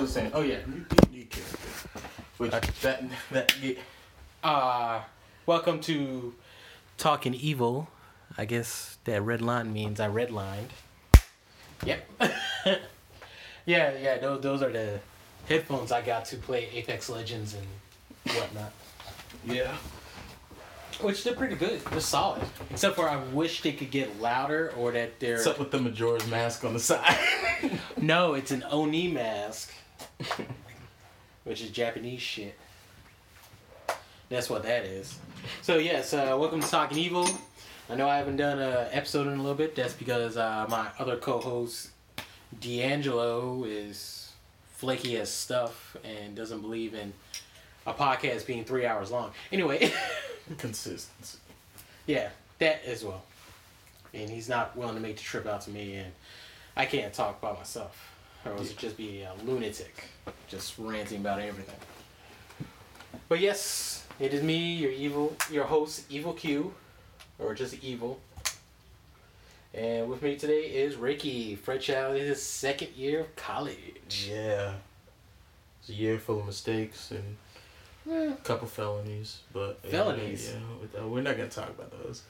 Was saying, oh yeah, new, new character. Which that that yeah, Uh, welcome to Talking Evil. I guess that red line means I redlined. Yep. yeah, yeah. Those those are the headphones I got to play Apex Legends and whatnot. yeah. Which they're pretty good. They're solid. Except for I wish they could get louder or that they're. What's up with the Majora's mask on the side? No, it's an Oni mask, which is Japanese shit. That's what that is. So yes, uh, welcome to Talking Evil. I know I haven't done an episode in a little bit. That's because uh, my other co-host D'Angelo is flaky as stuff and doesn't believe in a podcast being three hours long. Anyway, Consistency. yeah, that as well. And he's not willing to make the trip out to me, and I can't talk by myself, or else it'd just be a lunatic, just ranting about everything. But yes, it is me, your evil, your host, Evil Q, or just Evil. And with me today is Ricky, fresh out of his second year of college. Yeah. It's a year full of mistakes and a couple felonies, but Felonies? Yeah, we're not gonna talk about those.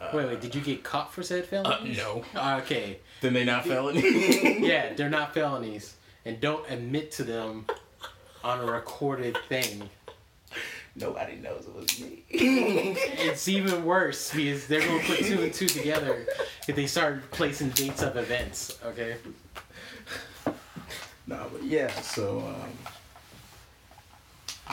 Uh, Wait, wait, did you get caught for said Uh, felonies? no. Okay. Then they not felonies. yeah, they're not felonies, and don't admit to them on a recorded thing. Nobody knows it was me. It's even worse because they're gonna put two and two together if they start placing dates of events. Okay. nah, but yeah. So um,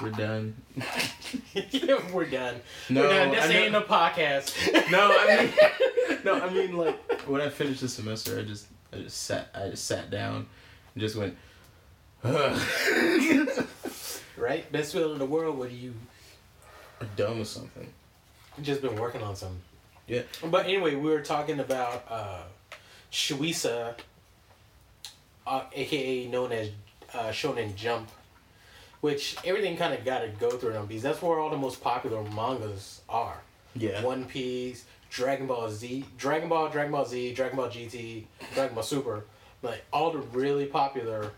we're done. we're done. No, we're done. This I know- ain't a podcast. No, I mean, no, I mean like when I finished the semester, I just, I just sat, I just sat down, and just went. Ugh. right? Best feeling in the world. What do you I'm done with something. just been working on something? Yeah. But anyway, we were talking about uh, Shueisha, uh, aka known as uh, Shonen Jump, which everything kind of got to go through them because that's where all the most popular mangas are. Yeah. One Piece, Dragon Ball Z, Dragon Ball, Dragon Ball Z, Dragon Ball GT, Dragon Ball Super, like all the really popular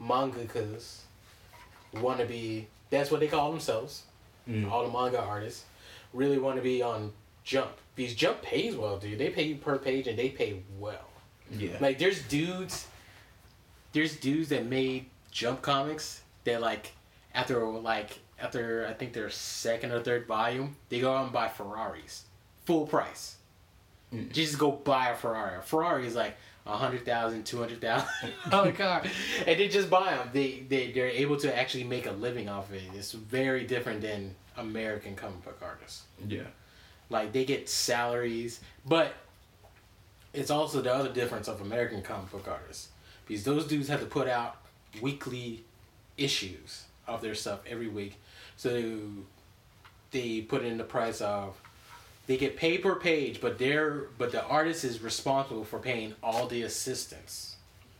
mangakas want to be. That's what they call themselves. Mm. All the manga artists really want to be on Jump because Jump pays well, dude. They pay you per page and they pay well. Yeah. Like there's dudes, there's dudes that made Jump comics that like after like after I think their second or third volume, they go out and buy Ferraris, full price. Mm. Just go buy a Ferrari. A Ferrari is like a hundred thousand, two hundred thousand dollar car, and they just buy them. They they they're able to actually make a living off of it. It's very different than American comic book artists. yeah. Like they get salaries, but it's also the other difference of American comic book artists because those dudes have to put out weekly issues of their stuff every week. So they put in the price of they get paid per page, but they're but the artist is responsible for paying all the assistants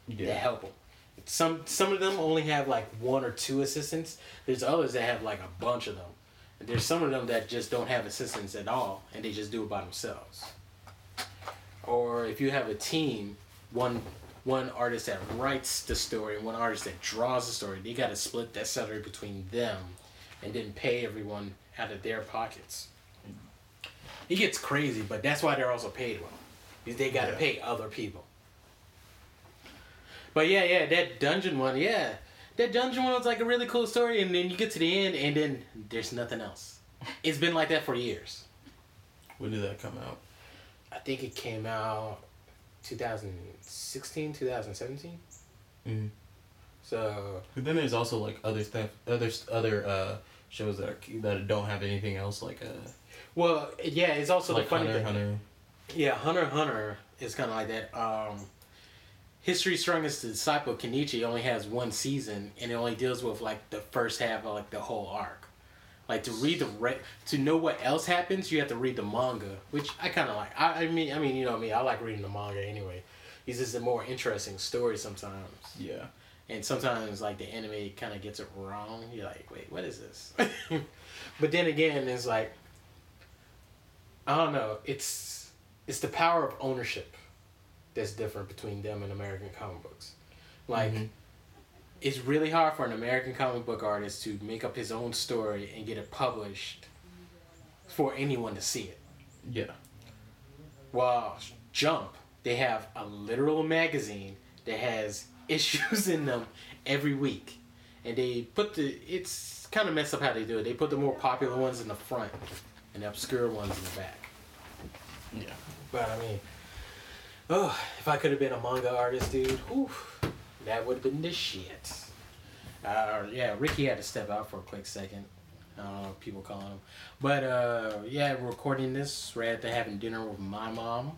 yeah. to help them. Some some of them only have like one or two assistants. There's others that have like a bunch of them. And there's some of them that just don't have assistants at all, and they just do it by themselves. Or if you have a team, one one artist that writes the story and one artist that draws the story, they got to split that salary between them, and then pay everyone out of their pockets. It gets crazy, but that's why they're also paid well, because they got to Yeah. pay other people. But yeah, yeah, that dungeon one, yeah. That dungeon one was like a really cool story, and then you get to the end, and then there's nothing else. It's been like that for years. When did that come out? I think it came out 2016, 2017. Mm. So, But then there's also like other stuff, other other uh, shows that are that don't have anything else like uh well, yeah, it's also like the funny Hunter thing. Hunter. Yeah, Hunter Hunter is kind of like that. Um, History's Strongest Disciple, Kenichi, only has one season, and it only deals with like the first half of like the whole arc. Like to read the re- to know what else happens, you have to read the manga, which I kind of like. I, I mean, I mean, you know me, I like reading the manga anyway. It's just a more interesting story sometimes, Yeah. and sometimes like the anime kind of gets it wrong. You're like, wait, what is this? but then again, it's like I don't know. It's it's the power of ownership that's different between them and American comic books. Like Mhm. It's really hard for an American comic book artist to make up his own story and get it published for anyone to see it. Yeah. Well, Jump, they have a literal magazine that has issues in them every week, and they put the it's kind of messed up how they do it. They put the more popular ones in the front and the obscure ones in the back. Yeah. But I mean, oh, if I could have been a manga artist, dude, whew, that would have been the shit. Uh, yeah, Ricky had to step out for a quick second. I don't know people calling him. But uh, yeah, recording this. We're at having dinner with my mom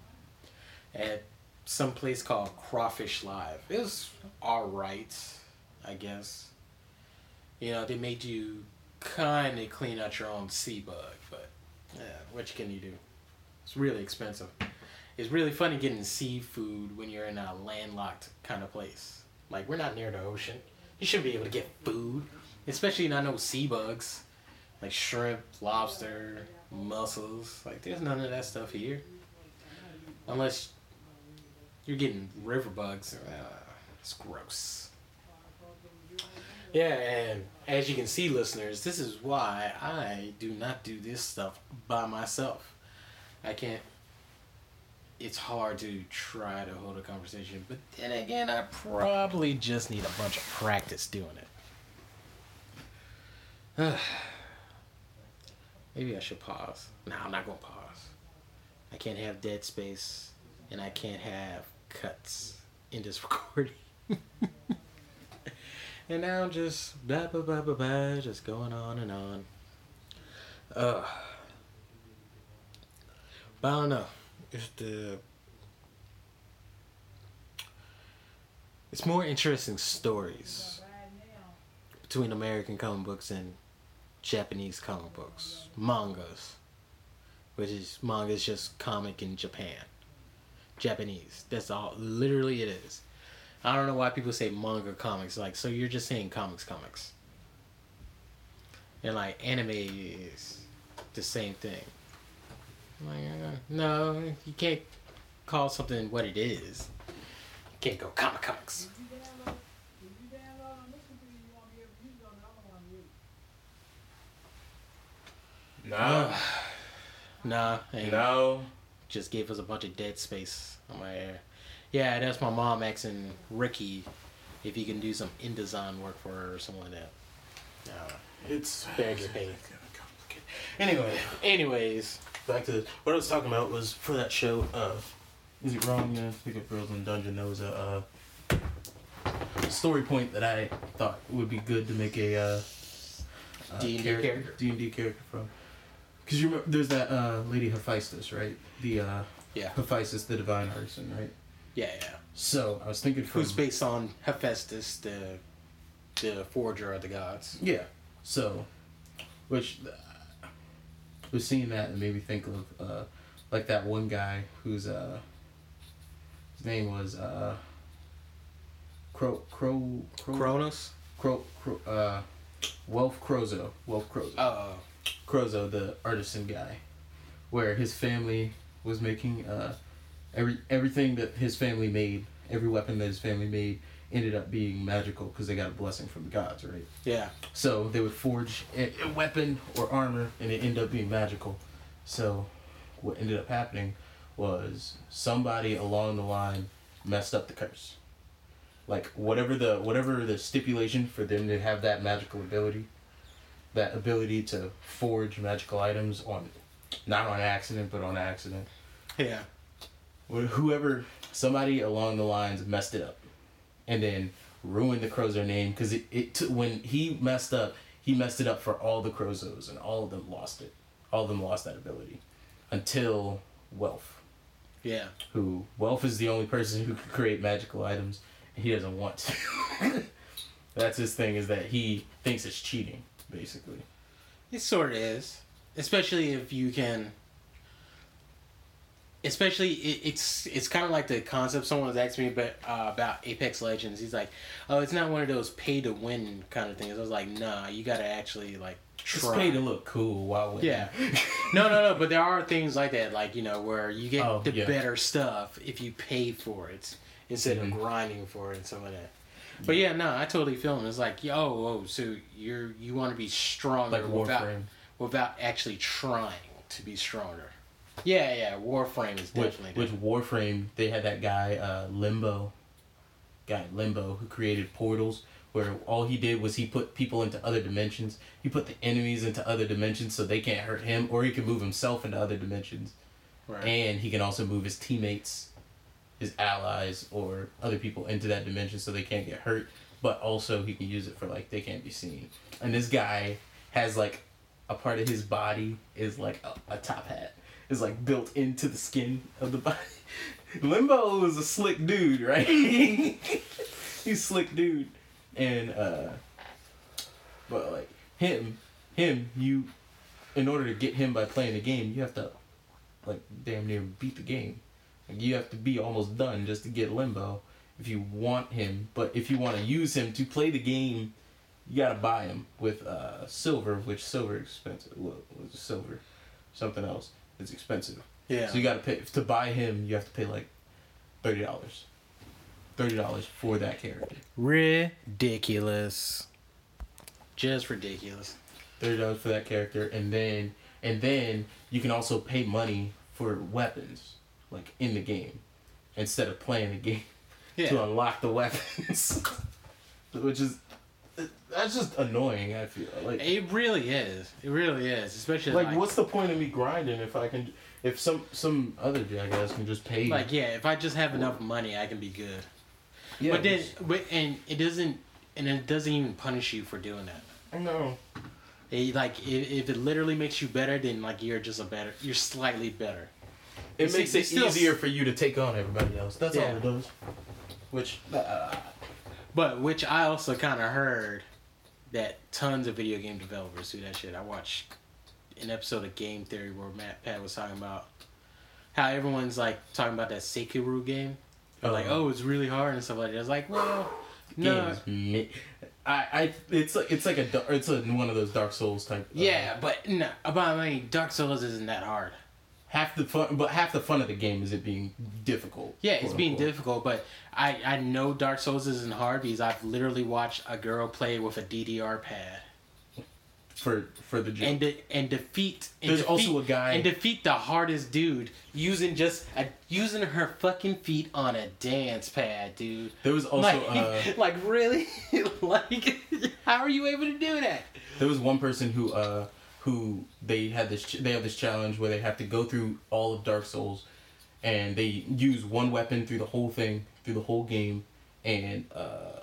at some place called Crawfish Live. It was alright, I guess. You know, they made you kind of clean out your own sea bug, but yeah, what can you do? It's really expensive. It's really funny getting seafood when you're in a landlocked kind of place. Like we're not near the ocean. You should be able to get food, especially not no sea bugs, like shrimp, lobster, mussels. Like there's none of that stuff here, unless you're getting river bugs. Uh, it's gross. Yeah, and as you can see, listeners, this is why I do not do this stuff by myself. I can't. It's hard to try to hold a conversation, but then again, I probably just need a bunch of practice doing it. Maybe I should pause. No, I'm not gonna pause. I can't have dead space, and I can't have cuts in this recording. and now I'm just blah blah blah blah blah, just going on and on. Uh, but I don't know. It's the it's more interesting stories between American comic books and Japanese comic books, mangas, which is manga is just comic in Japan. Japanese. That's all. Literally, it is. I don't know why people say manga comics. Like, so you're just saying comics, comics. And like anime is the same thing. Like, uh, no, you can't call something what it is. You can't go comic comics. No. no. no. just gave us a bunch of dead space on my air. Yeah, that's my mom asking Ricky if he can do some InDesign work for her or something like that. Uh, It's get complicated. Anyway, anyways, back to what I was talking about was for that show. Uh, is it wrong to pick up girls in dungeon? That was a uh, story point that I thought would be good to make a uh, uh, D&D character? D and D character from. Because you remember, there's that uh, lady Hephaestus, right? The uh, yeah, Hephaestus, the divine artisan, right? yeah, yeah. So I was thinking from Who's based on Hephaestus, the the forger of the gods. Yeah. So, which was seeing that and made me think of uh, like that one guy whose uh, his name was uh, Crow Crow Crow Kronos. Crow, Crow uh, Welf Crozzo Welf Crozzo Oh, Crozzo the artisan guy, where his family was making uh, every everything that his family made, every weapon that his family made ended up being magical because they got a blessing from the gods, right? yeah. So they would forge a, a weapon or armor, and it ended up being magical. So, what ended up happening was somebody along the line messed up the curse. Like whatever the whatever the stipulation for them to have that magical ability, that ability to forge magical items on, not on accident but on accident. Yeah. Wh- Whoever somebody along the lines messed it up, and then ruined the Crozer name because it, it took when he messed up, he messed it up for all the Crozzos and all of them lost it. All of them lost that ability, until Welf, Yeah. who Welf is the only person who can create magical items, and he doesn't want to. That's his thing is that he thinks it's cheating, basically. It sort of is, especially if you can. Especially, it, it's it's kind of like the concept someone was asking me about uh, about Apex Legends. He's like, "Oh, it's not one of those pay to win kind of things." I was like, "Nah, you got to actually like It's try." paid to look cool while winning. Yeah. No, no, no. But there are things like that, like you know, where you get Oh, the yeah. better stuff if you pay for it instead Mhm. of grinding for it and some of that. But yeah, no, I totally feel him. It's like, yo, oh, so you're you want to be stronger like without without actually trying to be stronger. Yeah, yeah, Warframe is Which, definitely which. Warframe, they had that guy, uh, Limbo, guy Limbo, who created portals where all he did was he put people into other dimensions. He put the enemies into other dimensions so they can't hurt him, or he can move himself into other dimensions. Right. And he can also move his teammates, his allies, or other people into that dimension so they can't get hurt. But also he can use it for like they can't be seen. And this guy has like a part of his body is like a, a top hat. Is like built into the skin of the body. Limbo is a slick dude, right? He's slick dude. And uh but like him him you in order to get him by playing the game, you have to like damn near beat the game. Like you have to be almost done just to get Limbo if you want him. But if you want to use him to play the game, you gotta buy him with uh, silver, which silver expensive. Well, silver, something else. It's expensive. yeah. So you gotta pay to buy him. You have to pay like thirty dollars. Thirty dollars for that character. ridiculous. Just ridiculous. Thirty dollars for that character, and then and then you can also pay money for weapons, like in the game, instead of playing the game Yeah. to unlock the weapons, which is that's just annoying. I feel like It really is. It really is. Especially like like, what's the point of me grinding if I can if some some other jackass can just pay like yeah, if I just have enough money, I can be good. yeah, but then, but, and it doesn't, and it doesn't even punish you for doing that. I know It, like if, if it literally makes you better, then like you're just a better, you're slightly better. it makes it easier for you to take on everybody else. That's Yeah. all it does. Which uh, But which I also kind of heard that tons of video game developers do that shit. I watched an episode of Game Theory where MatPat was talking about how everyone's like talking about that Sekiro game. They're like, Oh. oh, it's really hard and stuff like that. It's like, well, no, games. I, I, it's like it's like a it's a, one of those Dark Souls type. uh, yeah, but no, about I mean, Dark Souls isn't that hard. Half the fun, but half the fun of the game is it being difficult. Yeah, it's being unquote. difficult, but I I know Dark Souls isn't hard because I've literally watched a girl play with a DDR pad. for for the and de- and defeat. And There's defeat, also a guy- and defeat the hardest dude using just a, using her fucking feet on a dance pad, dude. There was also like, uh, like really, like how are you able to do that? there was one person who uh who they had this ch- they have this challenge where they have to go through all of Dark Souls, and they use one weapon through the whole thing through the whole game, and uh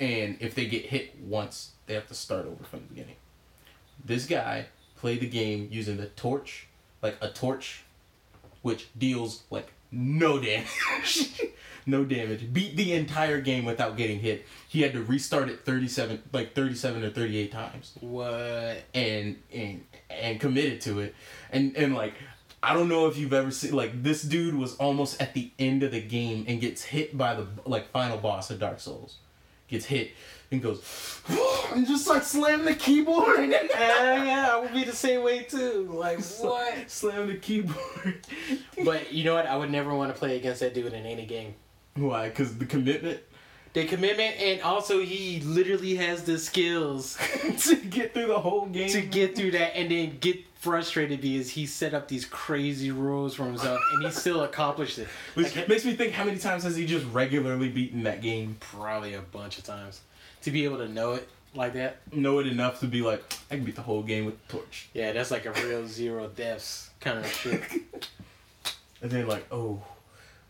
and if they get hit once, they have to start over from the beginning. This guy played the game using the torch, like a torch, which deals like no damage. no damage. Beat the entire game without getting hit. He had to restart it 37 like 37 or 38 times What? and and and committed to it. And and like I don't know if you've ever seen like this dude was almost at the end of the game and gets hit by the like final boss of Dark Souls. Gets hit and goes and just like slam the keyboard. yeah, yeah, I would be the same way too. Like what? Slam the keyboard. But you know what? I would never want to play against that dude in any game. Why? Because the commitment The commitment, and also he literally has the skills to get through the whole game. to get through that and then get frustrated because he set up these crazy rules for himself and he still accomplished it. Which Like, makes me think how many times has he just regularly beaten that game? probably a bunch of times. To be able to know it like that, Know it enough to be like, I can beat the whole game with the torch. yeah, that's like a real zero deaths kind of shit. And then like, oh,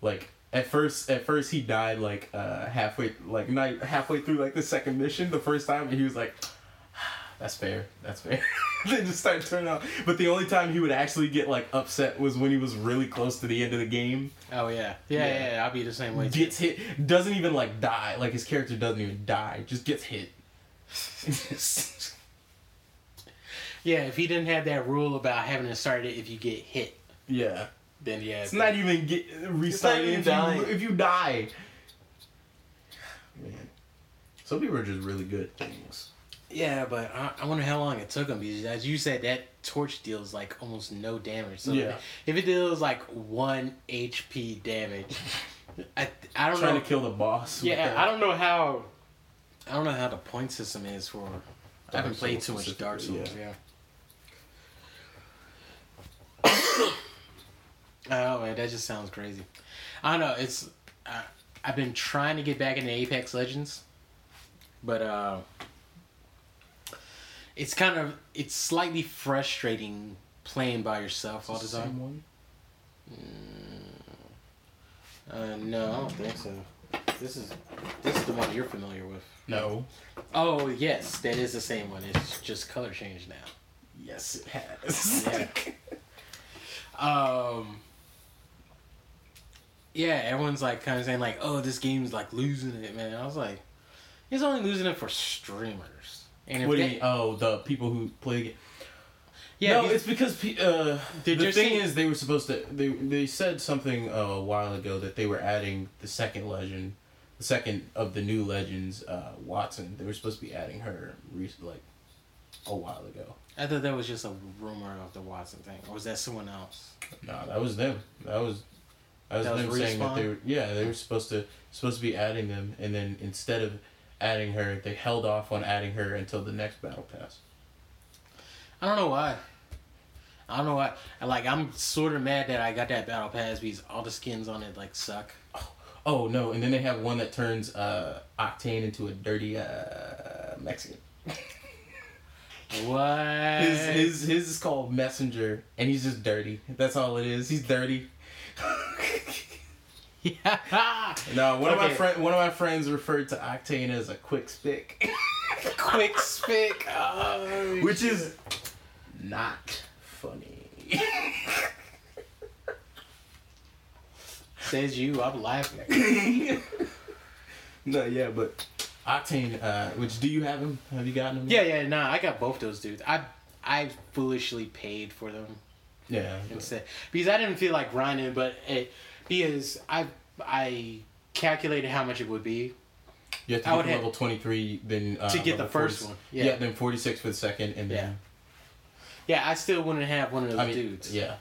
like at first, at first he died like uh halfway, like not halfway through like the second mission. The first time, and he was like, "That's fair, that's fair." then just started turning out. But the only time he would actually get like upset was when he was really close to the end of the game. Oh yeah, yeah, Yeah. yeah. I'll be the same way. Too. Gets hit, doesn't even like die. Like his character doesn't even die, just gets hit. Yeah, if he didn't have that rule about having to start it if you get hit, yeah, then yeah, it's not even get restarted even if you, if you die. Man, some people are just really good at things. Yeah, but I, I wonder how long it took him because, as you said, that torch deals like almost no damage. So Yeah. if it deals like one HP damage, I I don't trying know. to kill the boss. with yeah, that. I don't know how. I don't know how the point system is for. I haven't played Souls too much Dark Souls. specifically, Yeah. oh man, that just sounds crazy. I don't know. It's uh, I've been trying to get back into Apex Legends, but uh, it's kind of it's slightly frustrating playing by yourself all the Same time. one? Uh, no, I don't think so. This is this is the one you're familiar with. No. Oh yes, that is the same one. It's just color change now. Yes, it has. Yeah. Um. Yeah, everyone's like kind of saying like, "Oh, this game's like losing it, man." I was like, "It's only losing it for streamers." And if what do you? Oh, the people who play the game. Yeah, no, it's because uh, the thing is they were supposed to. They they said something uh, a while ago that they were adding the second legend, the second of the new legends, uh, Wattson. They were supposed to be adding her like a while ago. I thought that was just a rumor of the Wattson thing, or was that someone else? No, that was them. That was that was was saying that they were yeah they were supposed to supposed to be adding them, and then instead of adding her, they held off on adding her until the next battle pass. I don't know why. I don't know why. Like I'm sort of mad that I got that battle pass because all the skins on it like suck. Oh no! And then they have one that turns uh, Octane into a dirty uh, Mexican. What? His, his his is called Messenger, and he's just dirty. That's all it is. He's dirty. yeah. no, one of my friend one of my friends referred to Octane as a quick spick, Quick spick. Oh, which is not funny. says you. I'm laughing. no, yeah, but Octane. Uh, which do you have him? Have you gotten him? Yeah, yeah. Nah, I got both those dudes. I I foolishly paid for them Yeah. instead because I didn't feel like grinding, but it, because I I calculated how much it would be. You have to I get would to level twenty three, then uh, To get the first 40 one, Yeah. yeah. then forty six for the second, and then Yeah, yeah. I still wouldn't have one of those I mean, dudes. yeah.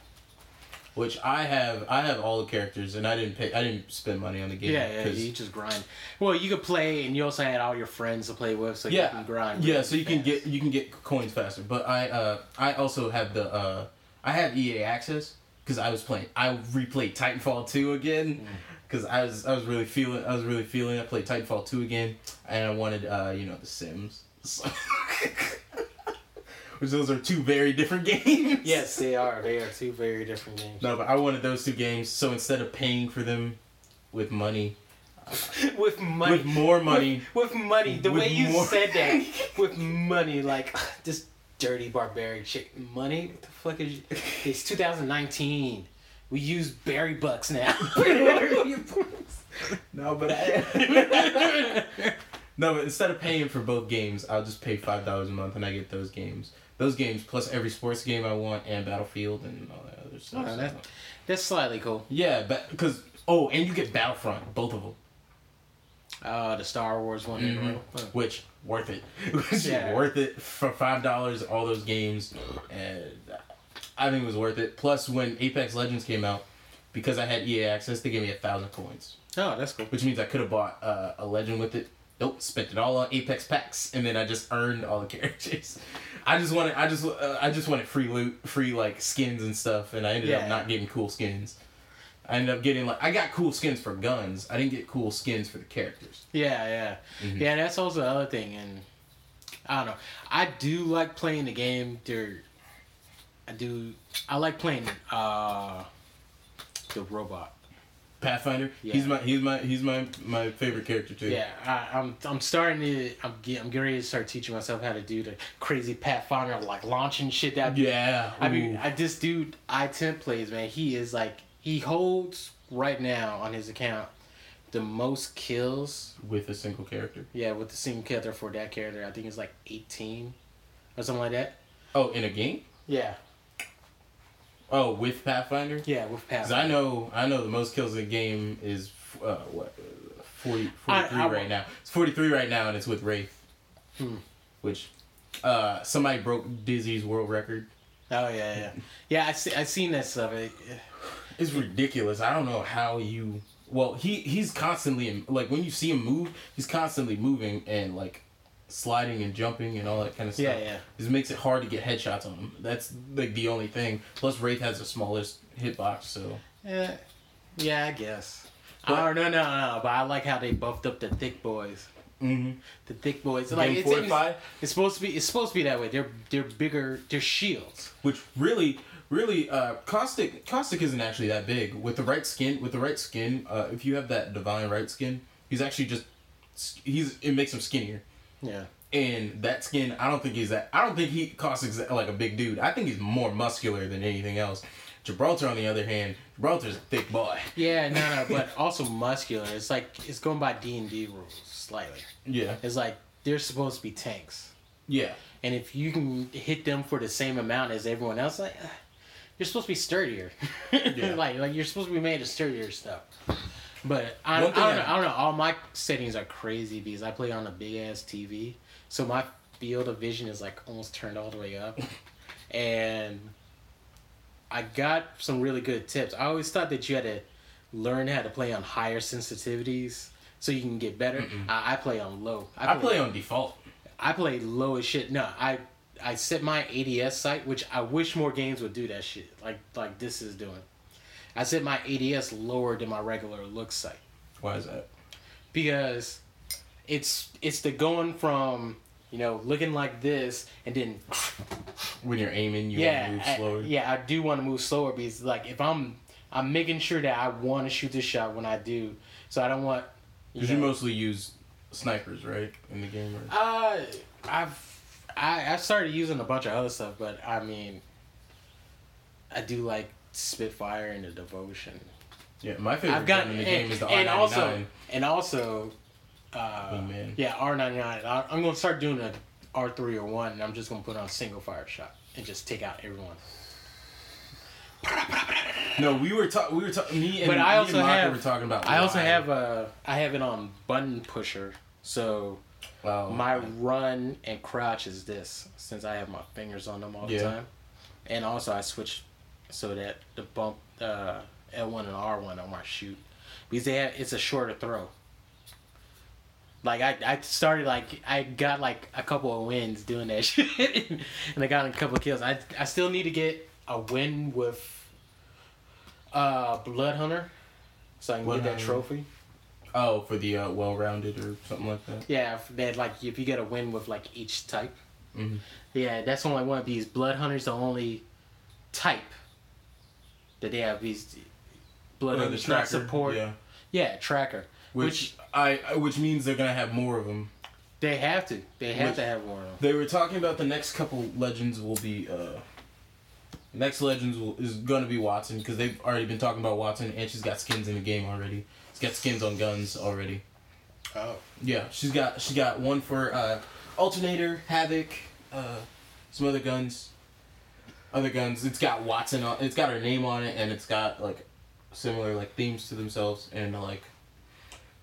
Which I have, I have all the characters, and I didn't pay, I didn't spend money on the game. Yeah, yeah, you just grind. Well, you could play, and you also had all your friends to play with, so yeah, you can grind. yeah. really So you can get, you can get coins faster. But I, uh, I also have the, uh, I have EA access because I was playing. I replayed Titanfall two again because I was, I was really feeling, I was really feeling. I played Titanfall two again, and I wanted, uh, you know, The Sims. So Which those are two very different games. Yes, they are. They are two very different games. No, but I wanted those two games. So instead of paying for them with money, with money, with more money, with, with money. The With way you more- said that, with money, like this dirty barbarian chick. Money? What the fuck is? You? It's 2019. We use Barry bucks now. no, but I, no, but instead of paying for both games, I'll just pay five dollars a month and I get those games. Those games plus every sports game I want and Battlefield and all that other stuff. Oh, that- That's slightly cool. yeah, but because oh, and you get Battlefront, both of them, Uh, the Star Wars one. in a row. Which worth it. Which Yeah. worth it for five dollars. All those games, and I think it was worth it. Plus, when Apex Legends came out, because I had EA access, they gave me a thousand coins. Oh, that's cool. which means I could have bought uh, a legend with it. Nope, spent it all on Apex packs, and then I just earned all the characters. I just wanted, I just, uh, I just wanted free loot, free like skins and stuff, and I ended Yeah. up not getting cool skins. I ended up getting like, I got cool skins for guns. I didn't get cool skins for the characters. Yeah, yeah, Mhm. yeah. That's also the other thing, and I don't know. I do like playing the game. There, I do. I like playing uh the robot. Pathfinder, Yeah. he's my, he's my, he's my, my favorite character too. Yeah, I, I'm I'm starting to. I'm get, I'm getting ready to start teaching myself how to do the crazy Pathfinder like launching shit. That Yeah. I mean, I this dude I plays man. He is like he holds right now on his account the most kills with a single character. Yeah, with the single character for that character, I think it's like eighteen or something like that. Oh, in a game? Yeah, Oh, with Pathfinder? yeah, with Pathfinder. I know, I know the most kills in the game is uh, what, uh, 40, 43 I- I- right now. It's forty three right now, and it's with Wraith, Hmm. which uh, somebody broke Dizzy's world record. Oh yeah, yeah, yeah. I see. I seen that stuff. It, It's ridiculous. I don't know how you well, he he's constantly in, like when you see him move, he's constantly moving and like sliding and jumping and all that kind of stuff. Yeah, yeah. This makes it hard to get headshots on him. That's like the only thing. Plus, Wraith has the smallest hitbox, so Yeah, yeah, I guess. But- oh no, no, no! But I like how they buffed up the thick boys. mm-hmm. The thick boys, Game like it's, it's, it's supposed to be. It's supposed to be that way. They're they're bigger. They're shields. which really really uh caustic caustic isn't actually that big. With the right skin with the right skin uh if you have that divine right skin he's actually just he's it makes him skinnier. Yeah. and that skin i don't think he's that i don't think he caustic's like a big dude. I think he's more muscular than anything else. Gibraltar on the other hand gibraltar's a thick boy. Yeah, no, no, but also muscular. It's like it's going by D and D rules slightly. yeah. It's like they're supposed to be tanks, yeah. And if you can hit them for the same amount as everyone else, like you're supposed to be sturdier. Yeah. like like you're supposed to be made of sturdier stuff. But I, I don't know. I- I don't know. All my settings are crazy because I play on a big ass TV, so my field of vision is like almost turned all the way up, and I got some really good tips. I always thought that you had to learn how to play on higher sensitivities so you can get better. I, I play on low. i play on default I play low as shit. No, I I set my ADS site, which I wish more games would do that shit. Like like this is doing. I set my ADS lower than my regular look site why is that because it's it's the going from you know looking like this and then when you're aiming you yeah want to move I- slower yeah I do want to move slower because like if I'm I'm making sure that I want to shoot this shot when I do, so I don't want. because you mostly use snipers right in the game or? Uh, I've I I started using a bunch of other stuff, but I mean, I do like Spitfire and the Devotion. yeah my favorite I've got gun in the and, game is the and R99 also and also, uh, Oh, man. yeah R ninety nine. I'm gonna start doing a R three or one, and I'm just gonna put on single fire shot and just take out everyone. No, we were talking. We were talking. Me and But I also and have- were talking about. I also have a I have it on button pusher, so Wow. my run and crouch is this since I have my fingers on them all the time, and also I switch so that the bump uh, L one and R one on my shoot because they have, it's a shorter throw. Like I, I started like I got like a couple of wins doing that shit, and I got a couple of kills. I I still need to get a win with uh Blood Hunter, so I can Blood get that Hunter. trophy. Oh, for the uh, well-rounded or something like that. Yeah, if that like if you get a win with like each type. Mhm. Yeah, that's only one of these. Blood Hunter's the only type that they have these blood Oh, the hunters not tracker. support. Yeah. Yeah, tracker. Which, Which, I, I- which means they're gonna have more of them. they have to. They have Which- to have more of them. They were talking about the next couple legends will be. uh Next legends will, is gonna be Wattson because they've already been talking about Wattson and she's got skins in the game already. Got skins on guns already. Oh. Yeah, she's got she got one for uh, alternator, havoc, uh, some other guns. Other guns. It's got Wattson on. It's got her name on it, and it's got like similar like themes to themselves, and like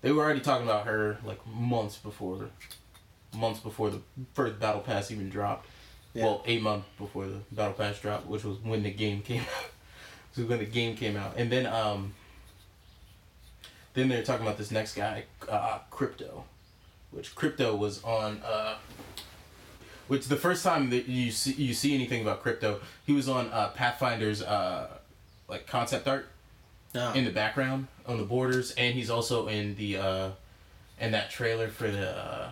they were already talking about her like months before, months before the first battle pass even dropped. Yeah. Well, eight months before the battle pass dropped, which was when the game came out. so when the game came out, and then um. Then they're talking about this next guy, uh, Crypto, which Crypto was on. Uh, which the first time that you see you see anything about Crypto, he was on uh, Pathfinder's uh, like concept art No. in the background on the borders, and he's also in the uh, in that trailer for the uh,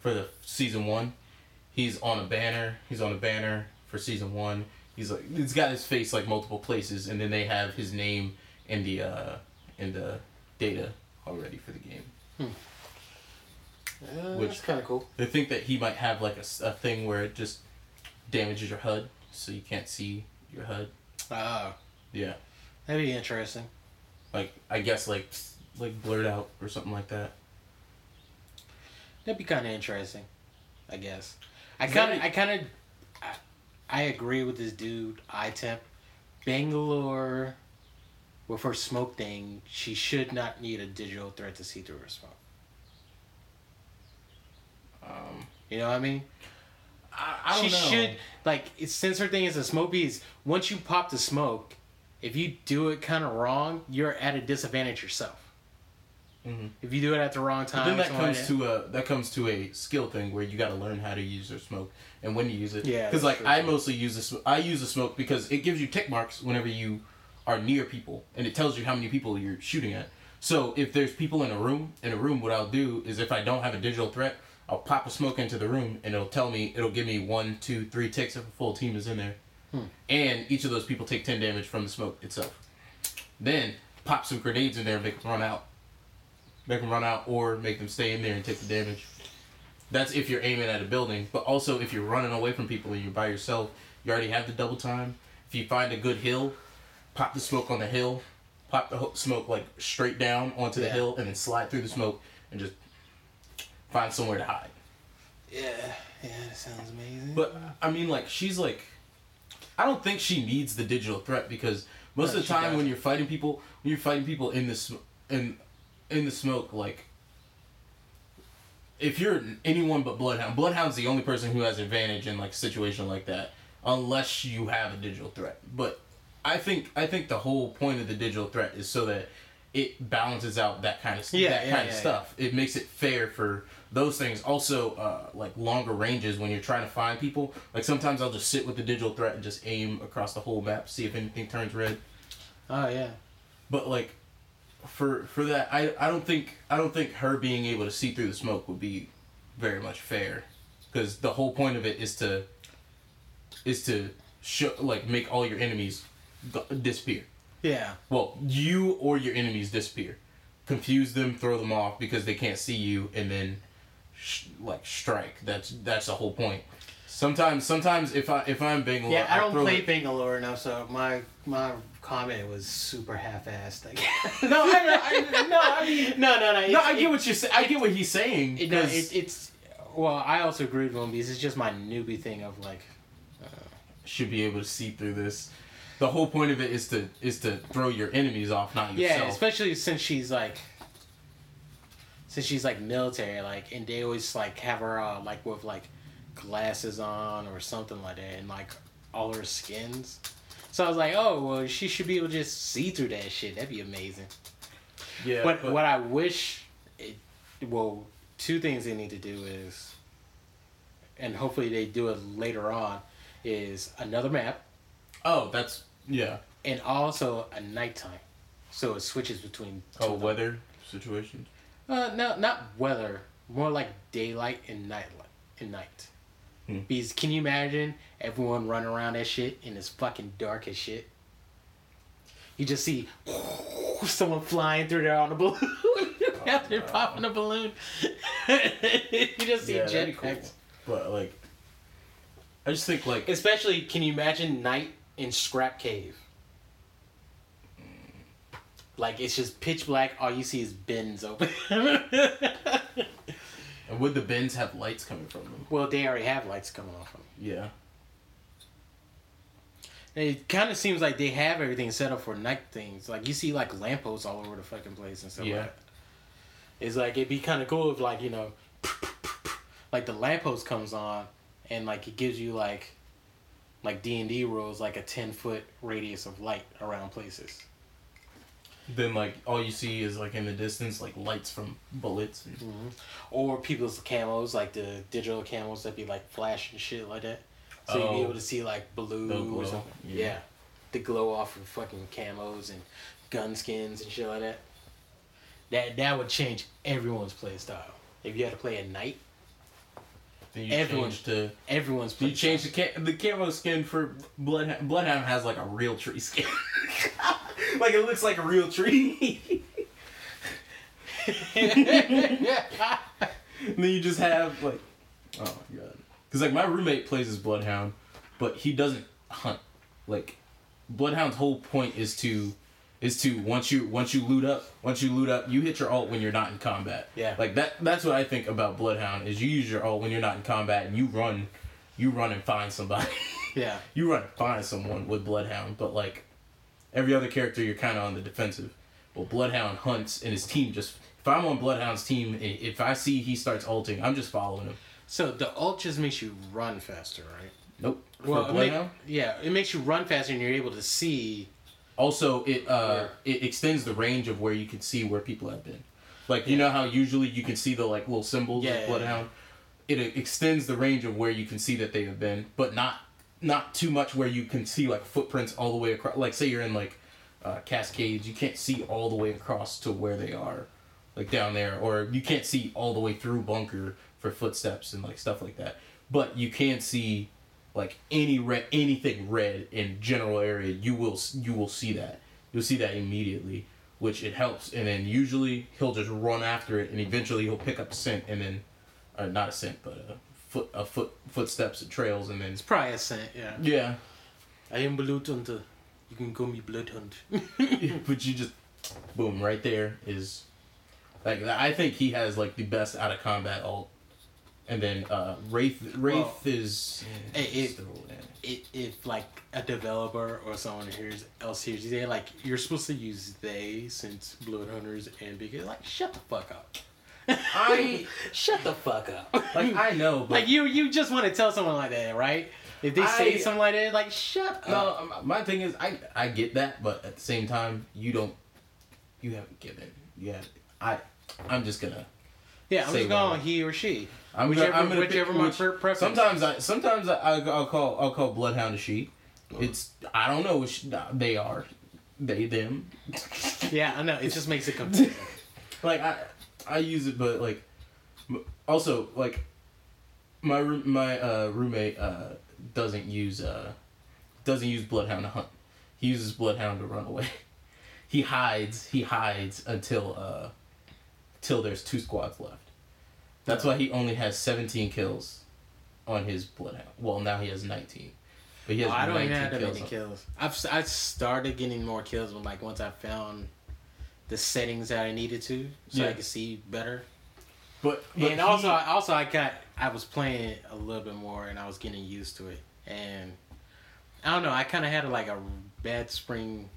for the season one. He's on a banner. He's on a banner for season one. He's like he's got his face like multiple places, and then they have his name in the uh, in the data already for the game. Uh, which- that's kind of cool. They think that he might have like a, a thing where it just damages your HUD, so you can't see your HUD. Ah, Yeah, that'd be interesting. like I guess like like blurred out or something like that. That'd be kind of interesting, I guess. I kind of, I kind of, I, I agree with this dude. iTemp, Bangalore, with her smoke thing, she should not need a digital threat to see through her smoke. Um, You know what I mean? I, I don't she know. should like since her thing is a smoke piece. Once you pop the smoke, if you do it kind of wrong, you're at a disadvantage yourself. Mhm. If you do it at the wrong But time, then that something like comes to a that comes to a skill thing where you got to learn how to use your smoke and when to use it. Yeah, Because like true, I mostly use the sm- I use the smoke because it gives you tick marks whenever you are near people and it tells you how many people you're shooting at. So if there's people in a room in a room, what I'll do is if I don't have a digital threat, I'll pop a smoke into the room and it'll tell me it'll give me one, two, three ticks if a full team is in there, Hmm. and each of those people take ten damage from the smoke itself. Then pop some grenades in there, and make them run out. Make them run out, or make them stay in there and take the damage. That's if you're aiming at a building, but also if you're running away from people and you're by yourself, you already have the double time. If you find a good hill, pop the smoke on the hill, pop the smoke like straight down onto the Yeah. hill, and then slide through the smoke and just find somewhere to hide. Yeah, yeah, that sounds amazing. But I mean, like she's like, I don't think she needs the digital threat because most No, of the time when you're fighting people, when you're fighting people in the sm- in in the smoke, like if you're anyone but Bloodhound, Bloodhound's the only person who has advantage in like a situation like that, unless you have a digital threat. But I think I think the whole point of the digital threat is so that it balances out that kind of Yeah, that yeah, kind of yeah, stuff. It makes it fair for those things. Also, uh, like longer ranges when you're trying to find people. Like sometimes I'll just sit with the digital threat and just aim across the whole map, see if anything turns red. oh yeah, But like for for that, I I don't think I don't think her being able to see through the smoke would be very much fair, because the whole point of it is to is to show like make all your enemies disappear. yeah, Well, you or your enemies disappear. Confuse them, throw them off because they can't see you, and then sh- like strike. That's that's the whole point. Sometimes, sometimes if I if I'm Bangalore, yeah. I don't play it- Bangalore enough, so my my comment was super half-assed. I guess. No, I, I, no, I mean, no, no, no. no. I get it- what you're saying. I get what he's saying. It, no, it, it's well. I also agree with him because it's just my newbie thing of like, Uh, should be able to see through this. The whole point of it is to is to throw your enemies off, not yourself. yeah, especially since she's like, since she's like military, like, and they always like have her uh, like with like glasses on or something like that, and like all her skins. So I was like, oh well, she should be able to just see through that shit. That'd be amazing. yeah. But, but- what I wish, it, well, two things they need to do is, and hopefully they do it later on, is another map oh, that's yeah. and also a nighttime, so it switches between. Oh, them. weather situations. Uh, no, not weather. More like daylight and night. And night. Hmm. Because can you imagine everyone running around that shit and it's fucking dark as shit? You just see someone flying through there on a balloon after they're popping a balloon. you just see Yeah, jetpacks. cool. But like, I just think like Especially, can you imagine night in Scrap Cave? Like it's just pitch black. All you see is bins open. and would the bins have lights coming from them? well, they already have lights coming off them. Yeah. It kind of seems like they have everything set up for night things. Like you see like lampposts all over the fucking place and stuff. Yeah. Like that. It's like it'd be kind of cool if like you know, like the lamppost comes on, and like it gives you like, like D and D rules like a ten foot radius of light around places. Then like all you see is like in the distance like lights from bullets. And, Or people's camos, like the digital camos that be like flash and shit like that. So you'd be Oh. able to see like blue or something. yeah. Yeah. The glow off of fucking camos and gun skins and shit like that. That that would change everyone's play style. If you had to play at night, Then you Everyone- change to everyone's play you change the ca- the camo skin for Bloodhound. Bloodhound has like a real tree skin. like it looks like a real tree. And then you just have like, oh my god, because like my roommate plays as Bloodhound, but he doesn't hunt. Like, Bloodhound's whole point is to, is to once you once you loot up, once you loot up, you hit your alt when you're not in combat. Yeah. Like that. That's what I think about Bloodhound is you use your alt when you're not in combat and you run, you run and find somebody. yeah. you run and find someone with Bloodhound, but like every other character, you're kind of on the defensive. Well, Bloodhound hunts, and his team just. If I'm on Bloodhound's team, if I see he starts ulting, I'm just following him. So the ult just makes you run faster, right? Nope. Well, make- yeah, it makes you run faster and you're able to see Also, it uh it extends the range of where you can see where people have been. Like you know how usually you can see the like little symbols Yeah, of yeah, bloodhound. It extends the range of where you can see that they have been, but not not too much where you can see like footprints all the way across. Like say you're in like uh, Cascades, you can't see all the way across to where they are, like down there, or you can't see all the way through bunker for footsteps and like stuff like that. But you can see like any red anything red in general area. You will you will see that. You'll see that immediately, which it helps. And then usually he'll just run after it, and eventually he'll pick up a scent, and then, or not a scent, but a foot a foot footsteps and trails, and then It's probably a scent, yeah. yeah. I am blood hunter. You can call me blood hunt. but you just boom right there is like I think he has like the best out of combat ult. And then uh Wraith Wraith Well, is it- it- it, if like a developer or someone hears else hears they like you're supposed to use they since blood hunters and because like shut the fuck up. I shut the fuck up. like I know but like you you just want to tell someone like that, right? If they say I- something like that, like shut no up. um, my thing is I I get that but at the same time you don't you haven't given yeah I I'm just gonna Yeah, I'm just going he or she. I'm Whichever- gonna, I'm gonna whichever pick, my which- preference Sometimes. I sometimes I I'll call I'll call Bloodhound a she. It's I don't know which they are, they them. Yeah, I know. It just makes it confusing. like I I use it, but like also like my my uh, roommate uh, doesn't use uh, doesn't use Bloodhound to hunt. He uses Bloodhound to run away. He hides. He hides until uh, till there's two squads left. That's why he only has 17 kills on his Bloodhound. Well, now he has 19. But he has Oh, I don't 19 even have that kills. many on- kills. I've I started getting more kills when like once I found the settings that I needed to, so Yeah. I could see better. But, but and he- also, I also I got I was playing it a little bit more, and I was getting used to it. And I don't know, I kind of had like a bad spring,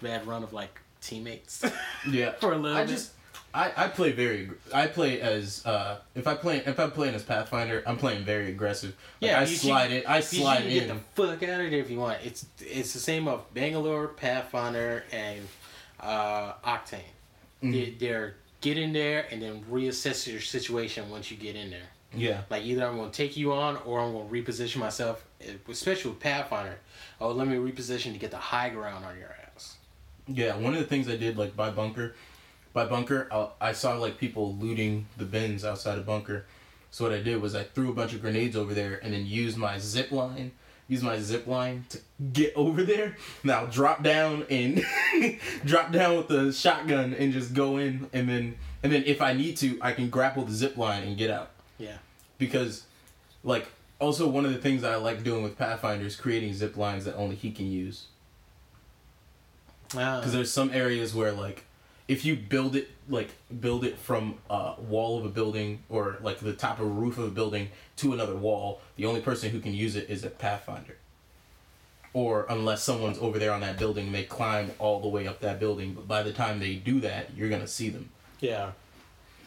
bad run of like teammates yeah, for a little I bit. just I, I play very I play as uh if I play if I'm playing as Pathfinder I'm playing very aggressive. Like, Yeah, I you should- slide it. I You slide should in. get the fuck out of there if you want. It's it's the same of Bangalore, Pathfinder, and uh, Octane. Mm-hmm. They, they're get in there and then reassess your situation once you get in there. yeah, Like either I'm gonna take you on or I'm gonna reposition myself. eh, Especially with Pathfinder. Oh, let me reposition to get the high ground on your ass. yeah. One of the things I did like by bunker, by bunker I, I saw like people looting the bins outside of bunker. So what I did was I threw a bunch of grenades over there and then used my zip line. Use my zip line to get over there. Now drop down and drop down with the shotgun and just go in and then and then if I need to I can grapple the zip line and get out. Yeah. because like also one of the things I like doing with Pathfinder is creating zip lines that only he can use. Uh, Because there's some areas where like if you build it like build it from a wall of a building or like the top of a roof of a building to another wall, the only person who can use it is a Pathfinder. Or unless someone's over there on that building, and they climb all the way up that building. But by the time they do that, you're gonna see them. yeah.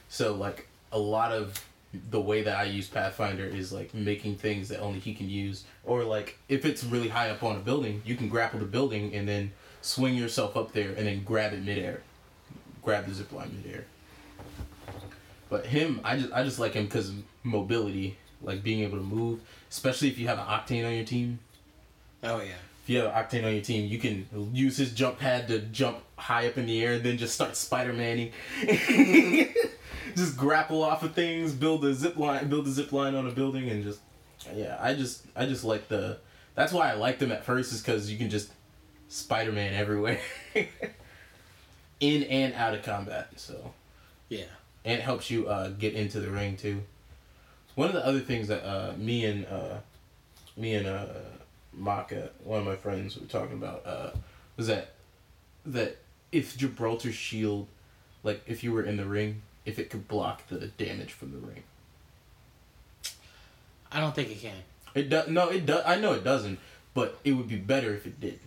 So like a lot of the way that I use Pathfinder is like making things that only he can use, or like if it's really high up on a building, you can grapple the building and then swing yourself up there and then grab it midair, grab the zip line midair. But him, I just I just like him because mobility, like being able to move, especially if you have an octane on your team. Oh yeah. If you have an octane on your team, you can use his jump pad to jump high up in the air and then just start Spider Maning. just grapple off of things, build a zip line, build a zip line on a building, and just yeah. I just I just like the. That's why I liked them at first is because you can just Spider Man everywhere, in and out of combat. So Yeah. and it helps you uh, get into the ring too. One of the other things that uh, me and uh, me and uh, Maka, one of my friends, were talking about uh, was that that if Gibraltar Shield, like if you were in the ring, if it could block the damage from the ring. I don't think it can. It does. No, it does. I know it doesn't, but it would be better if it did.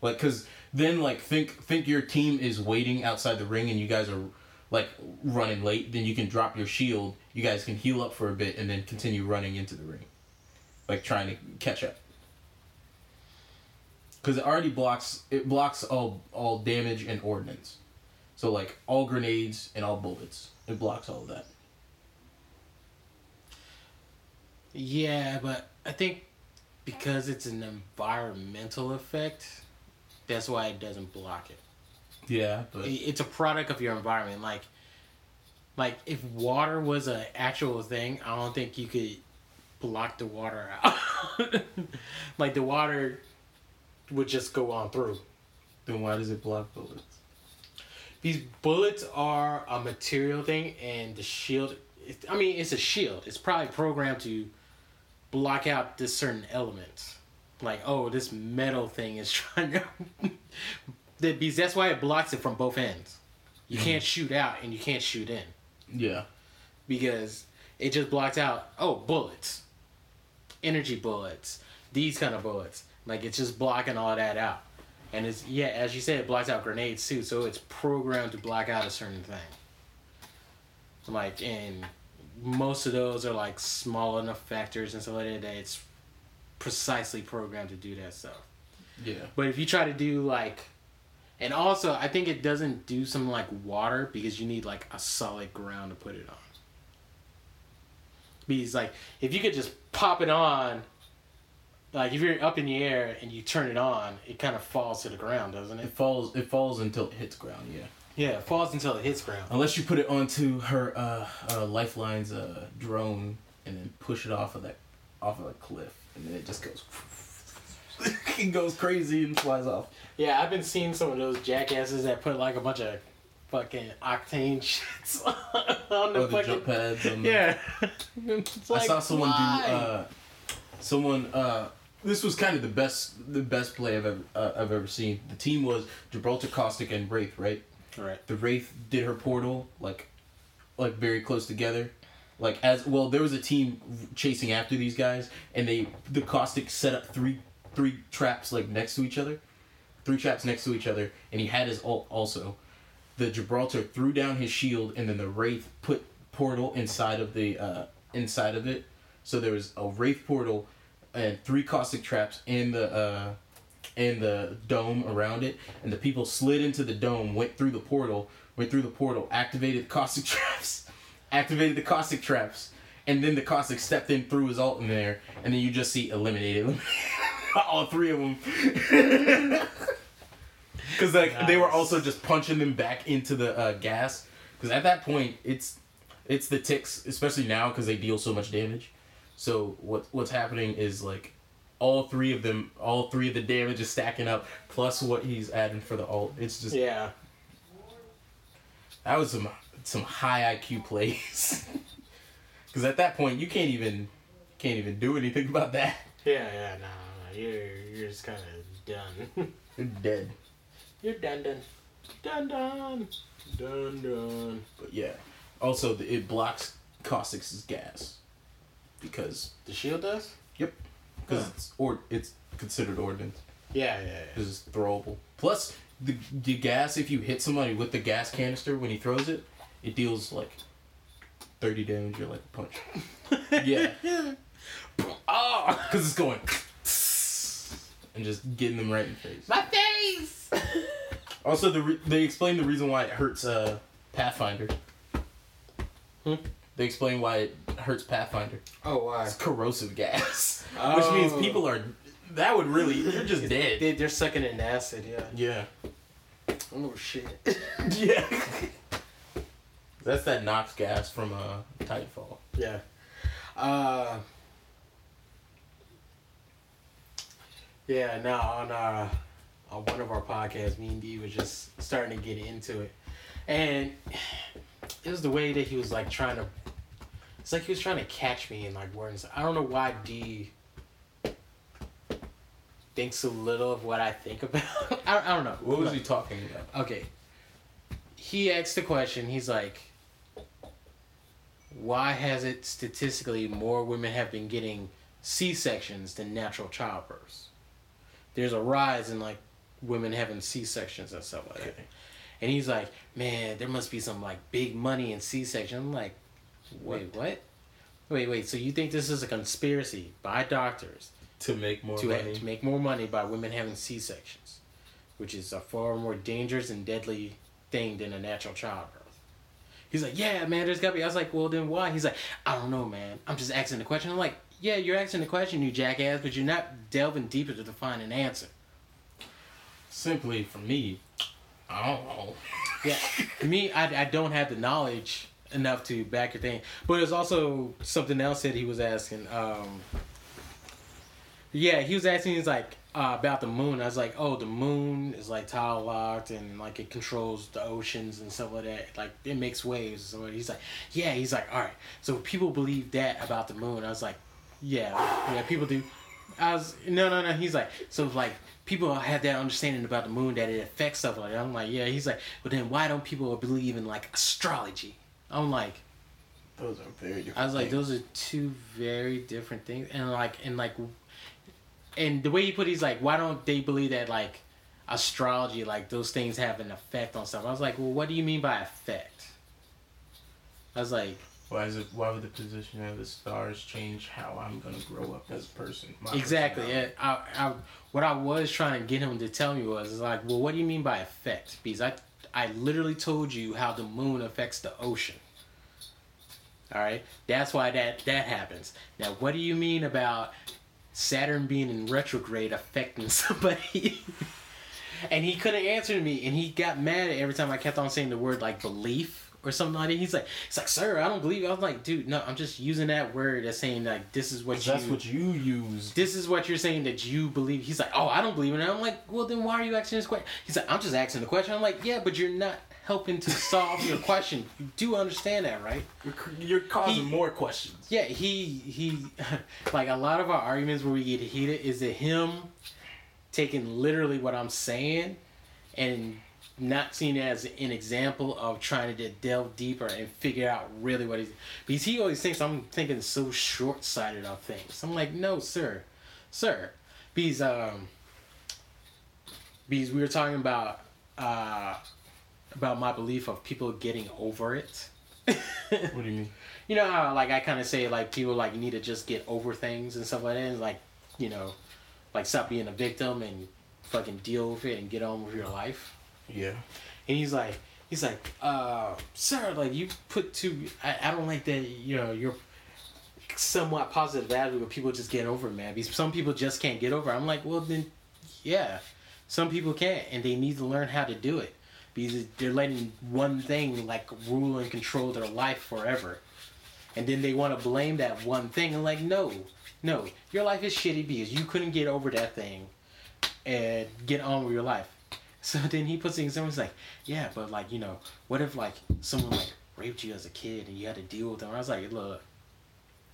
Like, cause then like think think your team is waiting outside the ring and you guys are like running late. Then you can drop your shield. You guys can heal up for a bit and then continue running into the ring, like trying to catch up. because it already blocks it blocks all all damage and ordnance. So like all grenades and all bullets, it blocks all of that. Yeah, but I think because it's an environmental effect, that's why it doesn't block it. Yeah, but It's a product of your environment. Like, like if water was an actual thing, I don't think you could block the water out. like the water would just go on through. then why does it block bullets? These bullets are a material thing, and the shield. I mean, it's a shield. It's probably programmed to block out this certain element. Like, oh, this metal thing is trying to. that because that's why it blocks it from both ends. You mm-hmm. can't shoot out and you can't shoot in Yeah, because it just blocks out. Oh, bullets, energy bullets, these kind of bullets. Like it's just blocking all that out. And it's yeah, as you said, it blocks out grenades too. So it's programmed to block out a certain thing. Like and most of those are like small enough factors and stuff like that it's precisely programmed to do that stuff. yeah, But if you try to do like, and also I think it doesn't do something like water because you need like a solid ground to put it on. Because like if you could just pop it on, like if you're up in the air and you turn it on, it kind of falls to the ground, doesn't it it? falls. It falls until it hits ground. Yeah, Yeah, it falls until it hits ground. unless you put it onto her uh, uh Lifeline's uh drone and then push it off of that off of a cliff, and then it just goes. it goes crazy and flies off. Yeah, I've been seeing some of those jackasses that put like a bunch of fucking octane shits on the Or the fucking jump pads. On the- yeah. It's I saw someone why? do. Uh, someone. Uh, this was kind of the best, the best play I've ever, uh, I've ever seen. The team was Gibraltar, Caustic, and Wraith. Right. right. The Wraith did her portal like, like very close together. Like as well, there was a team chasing after these guys, and they the Caustic set up three three traps like next to each other, three traps next to each other, and he had his ult also. The Gibraltar threw down his shield, and then the Wraith put portal inside of the uh, inside of it. So there was a Wraith portal and three caustic traps in the uh, in the dome around it, and the people slid into the dome, went through the portal, went through the portal, activated caustic traps, activated the caustic traps, and then the caustic stepped in, threw his ult in there, and then you just see eliminated, all three of them. Because like they were also just punching them back into the uh, gas. Because at that point, it's it's the ticks, especially now because they deal so much damage. So what what's happening is like all three of them, all three of the damage is stacking up, plus what he's adding for the ult. It's just Yeah. that was some some high IQ plays. Because at that point, you can't even can't even do anything about that. Yeah, yeah, no, no. You're you're just kind of done. You're dead. you're done, done, done, done, done, done. But yeah. Also, the- it blocks Caustic's gas because The shield does. Yep, because Huh. it's or it's considered ordnance. Yeah, yeah, yeah. because it's throwable. Plus, the the gas if you hit somebody with the gas canister when he throws it, it deals like thirty damage or like a punch. yeah, Oh, because it's going and just getting them right in the face. my face. Also, the re- they explain the reason why it hurts uh, Pathfinder. Hmm? They explain why it hurts Pathfinder. Oh, why? It's corrosive gas, which means Oh. people are. That would really they're just dead. They, they're sucking in acid. Yeah. Yeah. Oh shit. Yeah. That's that Nox gas from uh, Titanfall. Yeah. Uh. Yeah. Now on uh, on one of our podcasts, me and D was just starting to get into it, and it was the way that he was like trying to. It's like he was trying to catch me in like words. I don't know why D thinks a little of what I think about. I, I don't know. What was Look. he talking about? Okay. He asked the question, he's like, why has it statistically more women have been getting C sections than natural childbirths? There's a rise in like women having C sections and stuff like that. And he's like, man, there must be some like big money in C section. I'm like, wait, what? Wait, wait. So you think this is a conspiracy by doctors to make more to, money. to make more money by women having C sections, which is a far more dangerous and deadly thing than a natural childbirth. He's like, yeah, man, there's gotta be. I was like, well, then why? He's like, I don't know, man. I'm just asking the question. I'm like, yeah, you're asking the question, you jackass, but you're not delving deeper to find an answer. Simply for me, I don't know. Yeah, me, I, I don't have the knowledge enough to back your thing. But there's also something else that he was asking. Um, yeah, he was asking. He's like uh, about the moon. I was like, oh, the moon is like tidal locked and like it controls the oceans and stuff like that. Like it makes waves. So he's like, yeah. He's like, all right. So people believe that about the moon. I was like, yeah, yeah. People do. I was no, no, no. He's like, so like people have that understanding about the moon that it affects stuff like that. I'm like, yeah. He's like, but then why don't people believe in like astrology? I'm like, Those are very different. I was like, things. those are two very different things, and like, and like, and the way he put, it, he's like, why don't they believe that like astrology, like those things have an effect on stuff? I was like, well, what do you mean by effect? I was like, Why is it? Why would the position of the stars change how I'm gonna grow up as a person? Exactly. Yeah, I, I, what I was trying to get him to tell me was, is like, well, what do you mean by effect? Because I, I literally told you how the moon affects the ocean. All right, that's why that that happens. Now, what do you mean about Saturn being in retrograde affecting somebody? and he couldn't answer me, and he got mad every time I kept on saying the word like belief or something like that. He's like, "It's like, sir, I don't believe. I was like, dude, no, I'm just using that word as saying like this is what you. that's what you use. this is what you're saying that you believe. He's like, oh, I don't believe in it. I'm like, well, then why are you asking this question? He's like, I'm just asking the question. I'm like, yeah, but you're not helping to solve your question. You do understand that, right? You're, you're causing He- more questions. Yeah, he he, like a lot of our arguments where we get heated is that him taking literally what I'm saying and not seeing it as an example of trying to delve deeper and figure out really what he's because he always thinks I'm thinking so short sighted of things. I'm like, no, sir, sir, because um, because we were talking about uh about my belief of people getting over it. What do you mean? you know how like I kind of say like people like need to just get over things and stuff like that, and like you know, like stop being a victim and fucking deal with it and get on with your life. Yeah. And he's like, he's like, uh, sir, like you put too. I, I don't like that. You know, you're somewhat positive attitude, but people just get over it, man. Because some people just can't get over. it. I'm like, well then, yeah, some people can't, and they need to learn how to do it because they're letting one thing like rule and control their life forever, and then they want to blame that one thing. and like, no, no, your life is shitty because you couldn't get over that thing, and get on with your life. So then he puts in. He's like, yeah, but like you know, what if like someone like raped you as a kid and you had to deal with them? I was like, look,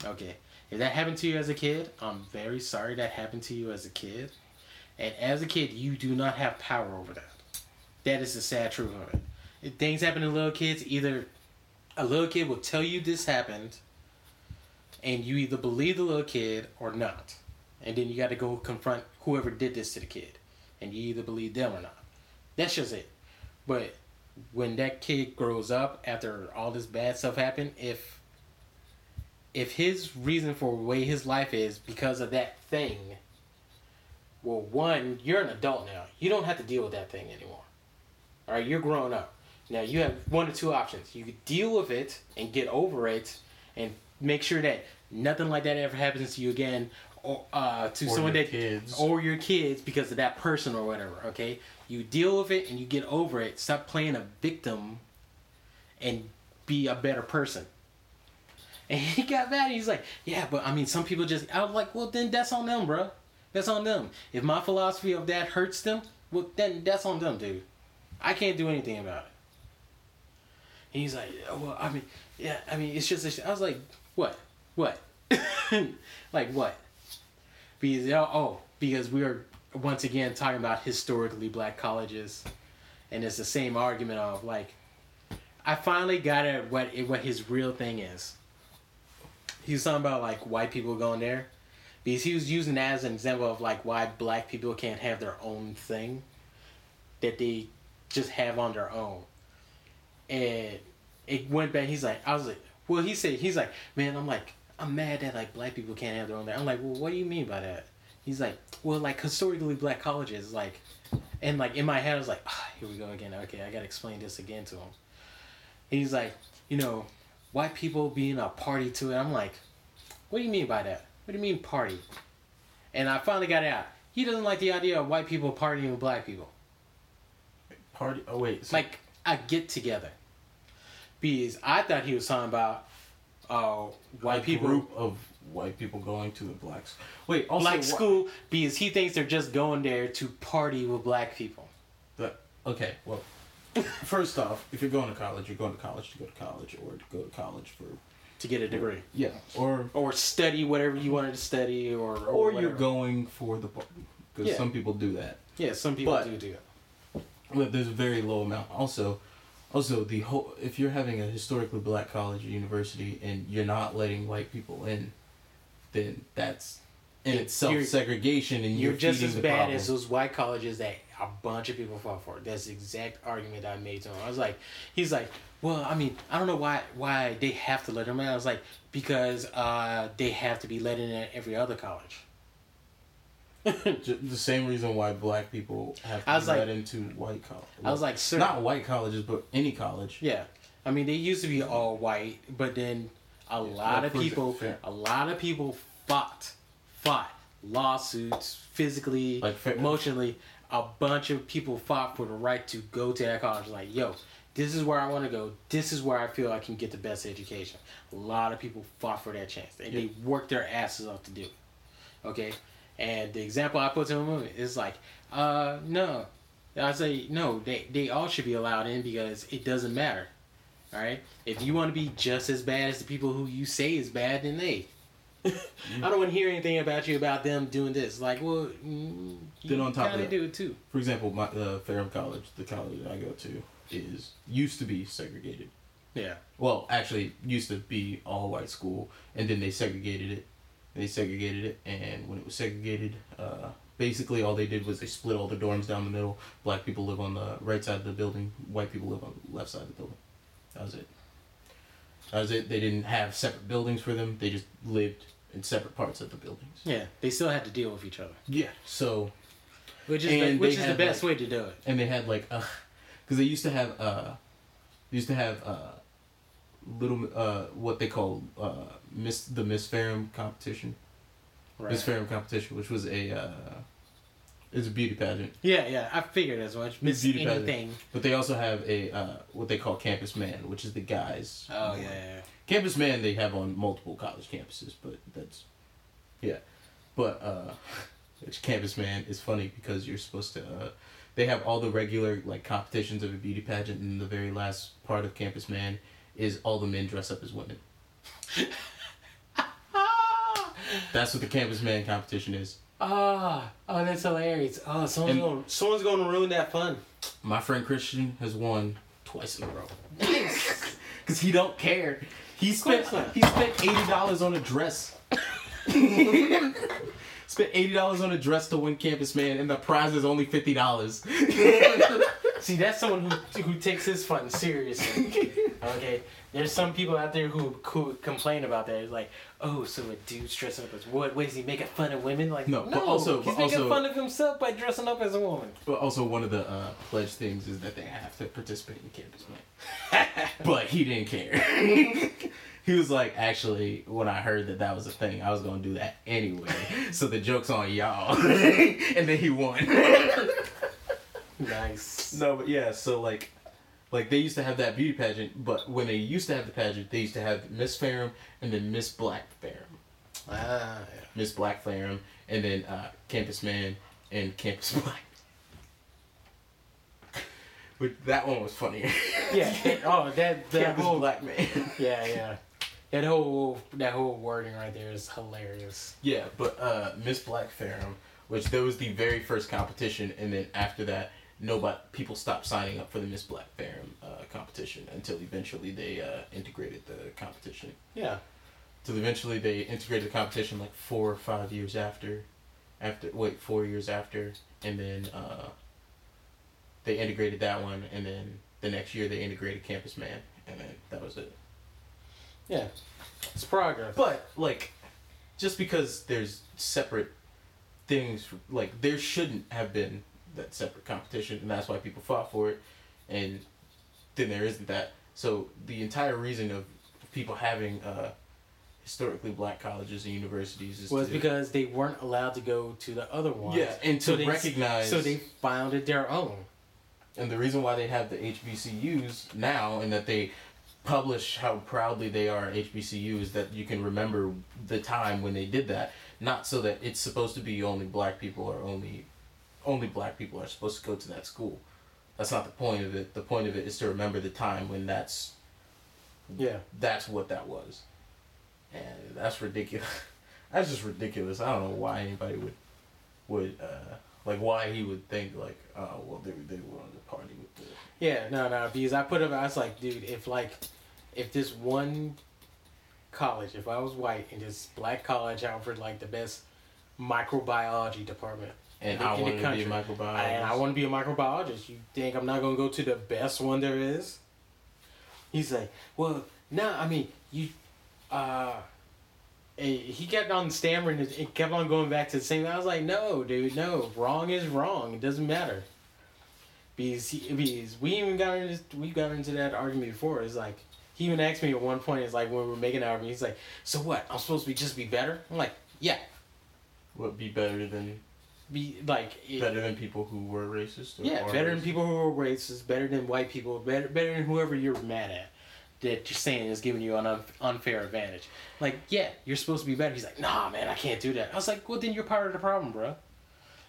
okay, if that happened to you as a kid, I'm very sorry that happened to you as a kid. And as a kid, you do not have power over that. That is the sad truth of it. If things happen to little kids, either a little kid will tell you this happened, and you either believe the little kid or not. And then you got to go confront whoever did this to the kid. And you either believe them or not. That's just it. But when that kid grows up after all this bad stuff happened, if if his reason for the way his life is because of that thing, well, one, you're an adult now. You don't have to deal with that thing anymore. All right, you're grown up. Now you have one or two options. You deal with it and get over it, and make sure that nothing like that ever happens to you again, or uh, to Or someone your that kids. or your kids because of that person or whatever. Okay, you deal with it and you get over it. Stop playing a victim, and be a better person. And he got mad. He's like, "Yeah, but I mean, some people just." I was like, "Well, then that's on them, bro. That's on them. If my philosophy of that hurts them, well, then that's on them, dude. I can't do anything about it." He's like, "Yeah, "Well, I mean, yeah, I mean, it's just." I was like, "What? What? like what?" Because oh, oh, because we are once again talking about historically black colleges, and it's the same argument of like, I finally got at what what his real thing is. He was talking about like white people going there, because he was using that as an example of like why black people can't have their own thing, that they just have on their own, and it went back. He's like, I was like, well, he said he's like, man, I'm like, I'm mad that like black people can't have their own thing. I'm like, well, what do you mean by that? He's like, well, like historically black colleges, like, and like in my head, I was like, ah, here we go again. Okay, I gotta explain this again to him. He's like, you know, white people being a party to it. I'm like, what do you mean by that? What do you mean party? And I finally got out. He doesn't like the idea of white people partying with black people. Party. Oh wait. So, Like a get together. Because I thought he was talking about uh, white a people group of white people going to the blacks. Wait. Also, like wha- school because he thinks they're just going there to party with black people. The, okay. Well, first off, if you're going to college, you're going to college to go to college, or to go to college for To get a degree. yeah, or Or study whatever you wanted to study or or, or you're going for the party because Yeah. some people do that. Yeah, some people But- do do it. But there's a very low amount. Also, also the whole if you're having a historically black college or university and you're not letting white people in, then that's in itself you're- segregation, and You're you're, just as bad problem. as those white colleges that a bunch of people fought for. That's the exact argument I made to him. I was like, he's like, well, I mean, I don't know why why they have to let them in. I was like, because uh, they have to be let in at every other college. The same reason why black people have to I was like- into white college. I was like, sir, not white colleges, but any college. Yeah, I mean they used to be all white, but then a lot of people, a lot of people fought, fought lawsuits, physically, Like, emotionally. A bunch of people fought for the right to go to that college. Like, yo, this is where I want to go. This is where I feel I can get the best education. A lot of people fought for that chance, and they worked their asses off to do it. Okay, and the example I put to him is like, uh, no, I say no. They they all should be allowed in because it doesn't matter. All right. If you want to be just as bad as the people who you say is bad, then they. I don't want to hear anything about you about them doing this. Like, well, mm, you Then on top of that- do it too. For example, my uh, Ferrum College, the college that I go to, is used to be segregated. Yeah. Well, actually, used to be all white school, and then they segregated it. They segregated it, and when it was segregated, uh, basically all they did was they split all the dorms down the middle. Black people live on the right side of the building. White people live on the left side of the building. That was it. That was it. They didn't have separate buildings for them. They just lived in separate parts of the buildings. Yeah. They still had to deal with each other, Yeah. So which is the, which is the best like- way to do it. and they had like uh because they used to have uh used to have uh little uh what they call uh miss the miss Ferrum competition Right. miss Ferrum competition which was a uh it's a beauty pageant Yeah, yeah. I figured as much. Miss Beauty pageant. but they also have a uh what they call campus man which is the guys Oh yeah, yeah. campus man they have on multiple college campuses but that's yeah but uh which campus man is funny because you're supposed to uh they have all the regular like competitions of a beauty pageant and the very last part of campus man is all the men dress up as women. That's what the campus man competition is. Ah, oh, that's hilarious. Oh, someone's And- going, someone's going to ruin that fun. my friend christian has won twice in a row. Because he don't care. He spent he spent $80 on a dress. Spent $80 on a dress to win campus man and the prize is only $50 See, that's someone who who takes his fun seriously. Okay, there's some people out there who who complain about that. It's like, oh, so a dude's dressing up as what? What is he making fun of women? Like, No, no, but also- he's but making also- fun of himself by dressing up as a woman. But also one of the uh, pledge things is that they have to participate in campus man. but he didn't care. he was like, actually, when I heard that that was a thing, I was gonna do that anyway. so the joke's on y'all. and then he won. Nice. no, but yeah. So like, like they used to have that beauty pageant, but when they used to have the pageant, they used to have Miss Ferrum and then Miss Black Ferrum, Ah, Miss Black Ferrum, and then uh, Campus Man and Campus Black. But that one was funnier. yeah. yeah. Oh, that that Campus whole Black Man. yeah yeah. That whole that whole wording right there is hilarious. yeah, but uh, Miss Black Ferrum, which that was the very first competition, and then after that, nobody people stopped signing up for the Miss Black Ferrum uh, competition until eventually they uh, integrated the competition. Yeah. Till eventually they integrated the competition like four or five years after, after wait four years after, and then uh, they integrated that one, and then the next year they integrated Campus Man, and then that was it. Yeah. It's progress. But like, just because there's separate things like there shouldn't have been that separate competition, and that's why people fought for it, and then there isn't that. So the entire reason of people having uh, historically black colleges and universities is was to, because they weren't allowed to go to the other ones. yeah, and to So they- recognize So they founded their own. and the reason why they have the HBCUs now and that they publish how proudly they are HBCU is that you can remember the time when they did that. Not so that it's supposed to be only black people or only only black people are supposed to go to that school. That's not the point of it. The point of it is to remember the time when that's Yeah. that's what that was. And that's ridiculous. that's just ridiculous. I don't know why anybody would would uh like why he would think like, oh well they they wanted to party with the Yeah, no, no, because I put up, I was like, dude, if like, if this one college, if I was white and this black college offered like the best microbiology department, And I wanted to be a microbiologist. and I want to be a microbiologist, you think I'm not gonna go to the best one there is? He's like, well, no, I mean, you, uh, he kept on stammering and it kept on going back to the same. I was like, no, dude, no, wrong is wrong. It doesn't matter. Because, he, because we even got into we got into that argument before. It's like he even asked me at one point. It's like when we were making that argument. He's like, so what? I'm supposed to be just be better. I'm like, yeah, Would be better than be like it- better than people who were racist. Or Yeah, better than people who were racist, better than white people, better better than whoever you're mad at. That you're saying is giving you an un- unfair advantage. Like, yeah, you're supposed to be better. He's like, nah, man, I can't do that. I was like, well, then you're part of the problem, bro.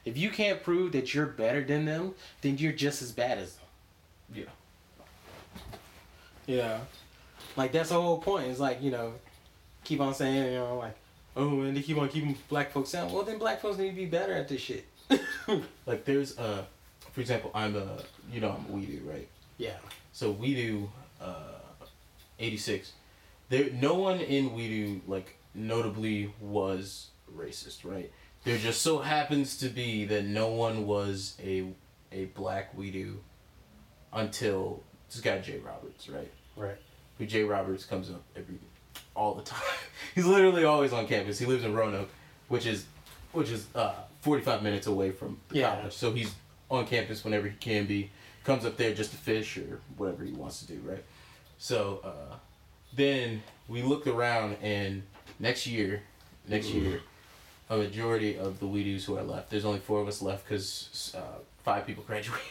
If you can't prove that you're better than them, then you're just as bad as them. Yeah. Yeah. Like, that's the whole point. It's like, you know, keep on saying, you know, like, oh, and they keep on keeping black folks down. Well, then black folks need to be better at this shit. Like there's uh, for example, I'm a you know I'm a weedo, right? yeah. So weedo, uh, eighty six. There, no one in weedo like notably was racist, right? There just so happens to be that no one was a a black weedo until this guy Jay Roberts, right? Right. who Jay Roberts comes up every all the time. He's literally always on campus. He lives in Roanoke, which is which is uh, 45 minutes away from the Yeah. college. So he's on campus whenever he can be. Comes up there just to fish or whatever he wants to do, right? So uh, then we looked around and next year, next year, a majority of the weedoos who are left. There's only four of us left because uh, five people graduated.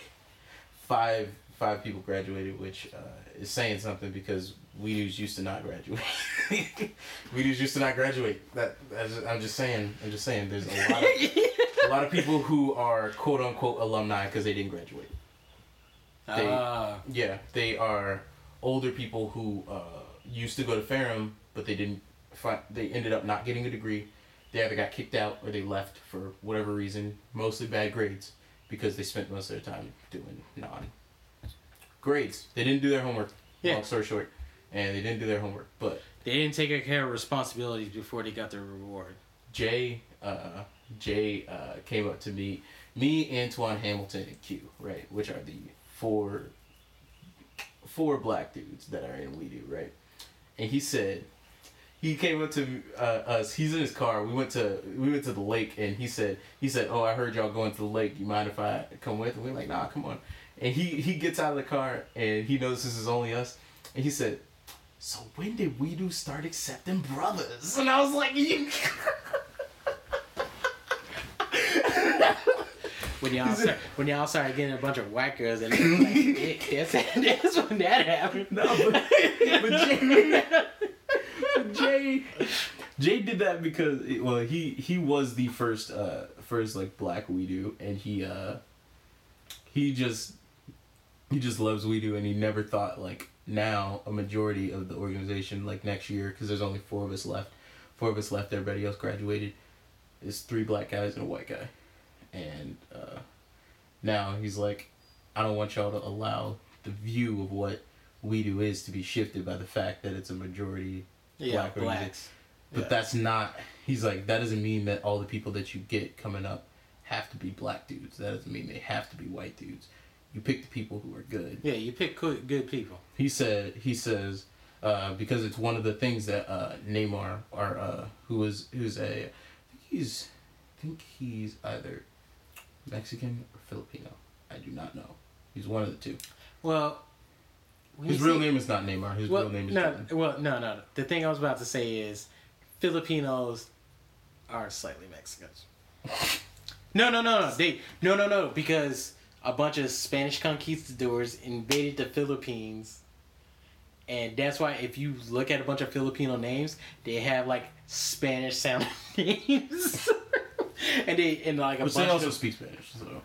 five five people graduated, which uh, is saying something because weedoos used to not graduate. weedoos used to not graduate. That that's, I'm just saying. I'm just saying. There's a lot of a lot of people who are quote unquote alumni because they didn't graduate. They- Ah. Yeah, they are older people who uh, used to go to Ferrum, but they didn't. Find, they ended up not getting a degree. They either got kicked out or they left for whatever reason, mostly bad grades, because they spent most of their time doing non grades. They didn't do their homework. Yeah. Long story short, and they didn't do their homework. But They didn't take care of responsibilities before they got their reward. Jay, uh, Jay uh, came up to me, me, Antoine Hamilton, and Q, right, which are the four, four black dudes that are in We Do, right, and he said, he came up to uh, us. He's in his car. We went to we went to the lake, and he said he said, "Oh, I heard y'all going to the lake. You mind if I come with?" And we're like, "Nah, come on." And he he gets out of the car, and he knows this is only us, and he said, "So when did We Do start accepting brothers?" And I was like, When y'all start, when y'all started getting a bunch of white girls, and like, that's, that's when that happened. No, but, but Jay, but Jay, Jay did that because well, he he was the first uh first like black we do and he uh he just he just loves we do and he never thought like now a majority of the organization like next year because there's only four of us left, four of us left. Everybody else graduated. It's three black guys and a white guy, and uh, now he's like, I don't want y'all to allow the view of what we do is to be shifted by the fact that it's a majority Yeah, black blacks. But Yeah. that's not. He's like that doesn't mean that all the people that you get coming up have to be black dudes. That doesn't mean they have to be white dudes. You pick the people who are good. Yeah, you pick good, good people. He said he says uh, because it's one of the things that uh, Neymar or uh, who was who's a I think he's I think he's either Mexican or Filipino. I do not know. He's one of the two. Well, His real say- name is not Neymar. His Well, real name is no, Jordan. well, no, no. no. The thing I was about to say is Filipinos are slightly Mexicans. No, no, no, no. They no, no, no. Because a bunch of Spanish conquistadors invaded the Philippines, and that's why if you look at a bunch of Filipino names, they have like Spanish sounding names, and they and like a Which bunch they also of speak Spanish, so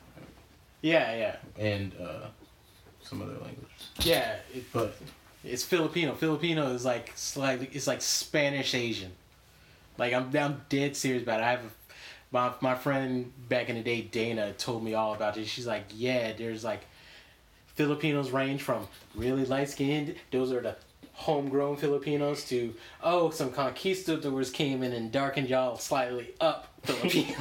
yeah, yeah, and uh, some other language. yeah. It, But It's Filipino. Filipino is like slightly. It's like Spanish Asian. Like I'm, I'm dead serious about it. I have a, my my friend back in the day, Dana, told me all about it. She's like, yeah, there's like Filipinos range from really light skinned. Those are the homegrown Filipinos to oh, some conquistadors came in and darkened y'all slightly up Filipinos.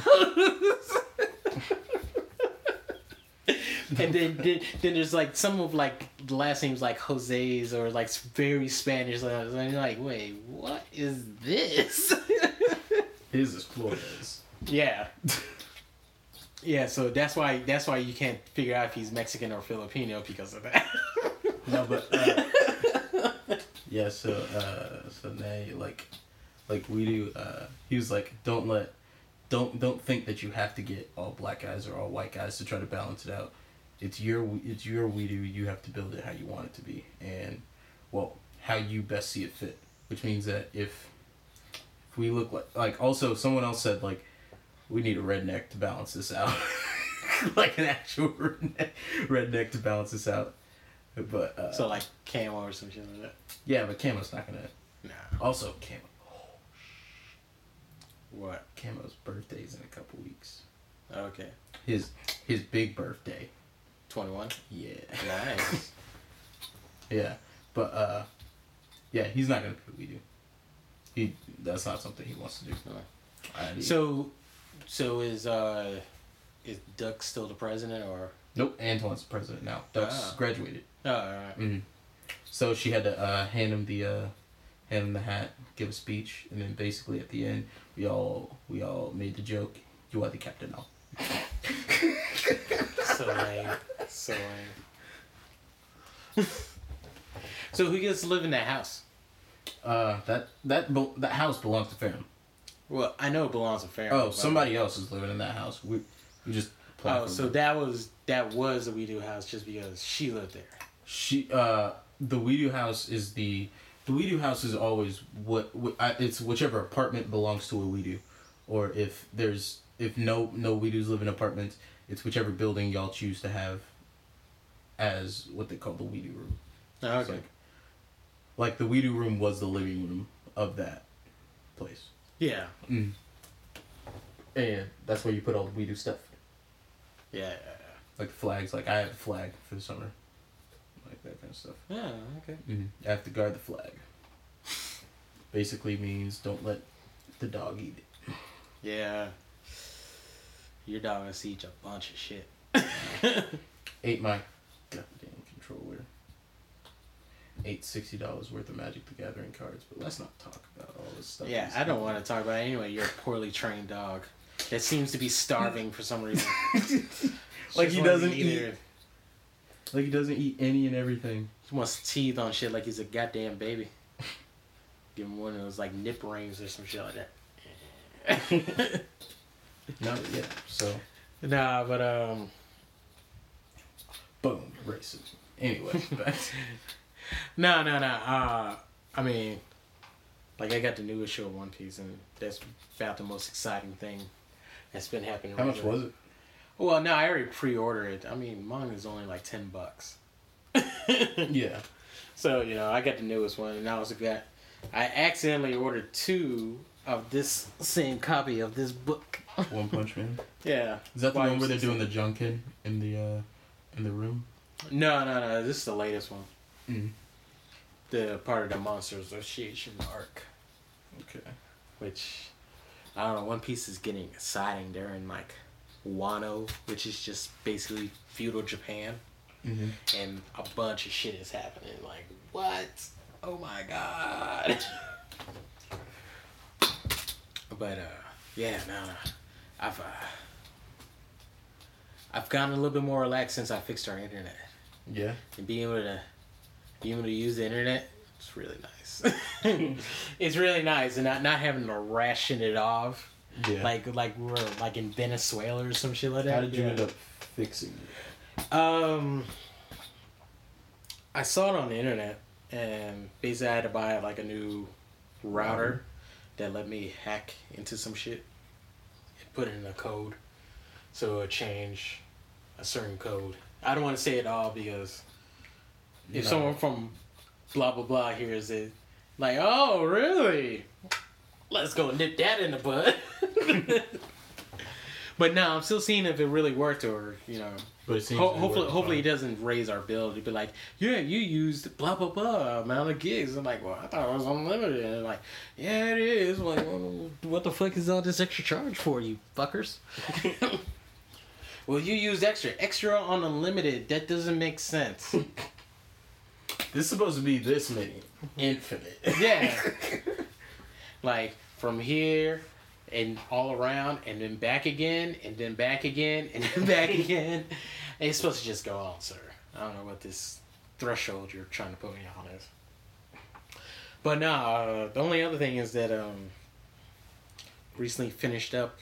and then, then then there's like some of like last names like Jose's or like very Spanish. And I'm like, wait, what is this? his is Flores. Yeah, yeah. So that's why that's why you can't figure out if he's Mexican or Filipino because of that. No, but uh, yeah. So uh, so now like like we do. Uh, he was like, don't let, don't don't think that you have to get all black guys or all white guys to try to balance it out. It's your it's your we do. You have to build it how you want it to be, and well, how you best see it fit. Which means that if if we look like like also someone else said like we need a redneck to balance this out, like an actual redneck, redneck to balance this out. But uh, so like camo or some shit like that. yeah, but Camo's not gonna. Nah. Also, Camo. What? Camo's birthday's in a couple weeks. Okay. His his big birthday. Twenty one. Yeah. Nice. Yeah, but uh, yeah, he's not gonna pick we do. He that's not something he wants to do. I- so, so is uh, is Duck still the president or? nope, Antoine's the president now. Ducks Ah. graduated. Oh, all right. hmm So she had to uh, hand him the uh, hand him the hat, give a speech, and then basically at the end we all we all made the joke. You are the captain now. so lame. So lame. so who gets to live in that house? Uh, that that bel that house belongs to Farron. Well, I know it belongs to Farron. Oh, somebody else is living in that house. We we just. Oh, so them. that was that was the We Do house just because she lived there. she uh the WeDo house is the the WeDo house is always what it's whichever apartment belongs to a WeDo, or if there's if no no We WeDos live in apartments, it's whichever building y'all choose to have as what they call the WeDo room. Oh, okay. like, like the WeDo room was the living room of that place. Yeah. Mm. And that's where you put all the we do stuff. Yeah. Like flags, like I have a flag for the summer. Like that kind of stuff. Yeah. Okay. Mm-hmm. I have to guard the flag. Basically means don't let the dog eat it. Yeah. Your dog gonna see a bunch of shit. Ate my goddamn controller. Ate sixty dollars worth of Magic the Gathering cards, but let's not talk about all this stuff. Yeah, I don't want to talk about it anyway. You're a poorly trained dog that seems to be starving for some reason. Like he doesn't eat- there. Like he doesn't eat any and everything. He wants teeth on shit like he's a goddamn baby. Give him one of those like nip rings or some shit like that. No, yeah. So nah, but um, boom, racism. Anyway, back. No, no, no. Uh, I mean, like I got the newest show One Piece, and that's about the most exciting thing that's been happening. How much recently. was it? Well, no, I already pre-ordered it. I mean, mine is only like ten bucks. Yeah. So you know, I got the newest one, and I also got. I accidentally ordered two of this same copy of this book. One Punch Man. Yeah. Is that the Why one where they're doing the junkin in the uh in the room? No, no, no. This is the latest one. Mm. The part of the Monster Association arc, Okay. which I don't know. One Piece is getting exciting. They're in like Wano, which is just basically feudal Japan, Mm-hmm. and a bunch of shit is happening. Like what? Oh my god. but uh, yeah, no, no. I've uh, I've gotten a little bit more relaxed since I fixed our internet Yeah. and being able to being able to use the internet. It's really nice. it's really nice, and not not having to ration it off Yeah. like like we were like in Venezuela or some shit like that. how did you Yeah. end up fixing it? Um, I saw it on the internet, and basically I had to buy like a new router that let me hack into some shit and put in a code, so it would change a certain code. I don't want to say it all because if No. someone from blah blah blah hears it, like, oh really? Let's go nip that in the bud. but no, I'm still seeing if it really worked or you know But it seems Ho- hopefully, work hopefully, it doesn't raise our bill. It'd be like, yeah, you used blah blah blah amount of gigs. I'm like, well, I thought it was unlimited. And like, yeah, it is. I'm like, well, what the fuck is all this extra charge for, you fuckers? well, you used extra, extra on unlimited. That doesn't make sense. This is supposed to be this many. Infinite. yeah, like from here and all around, and then back again, and then back again, and then back again. It's supposed to just go on, sir. I don't know what this threshold you're trying to put me on is. But no, uh, the only other thing is that um, recently finished up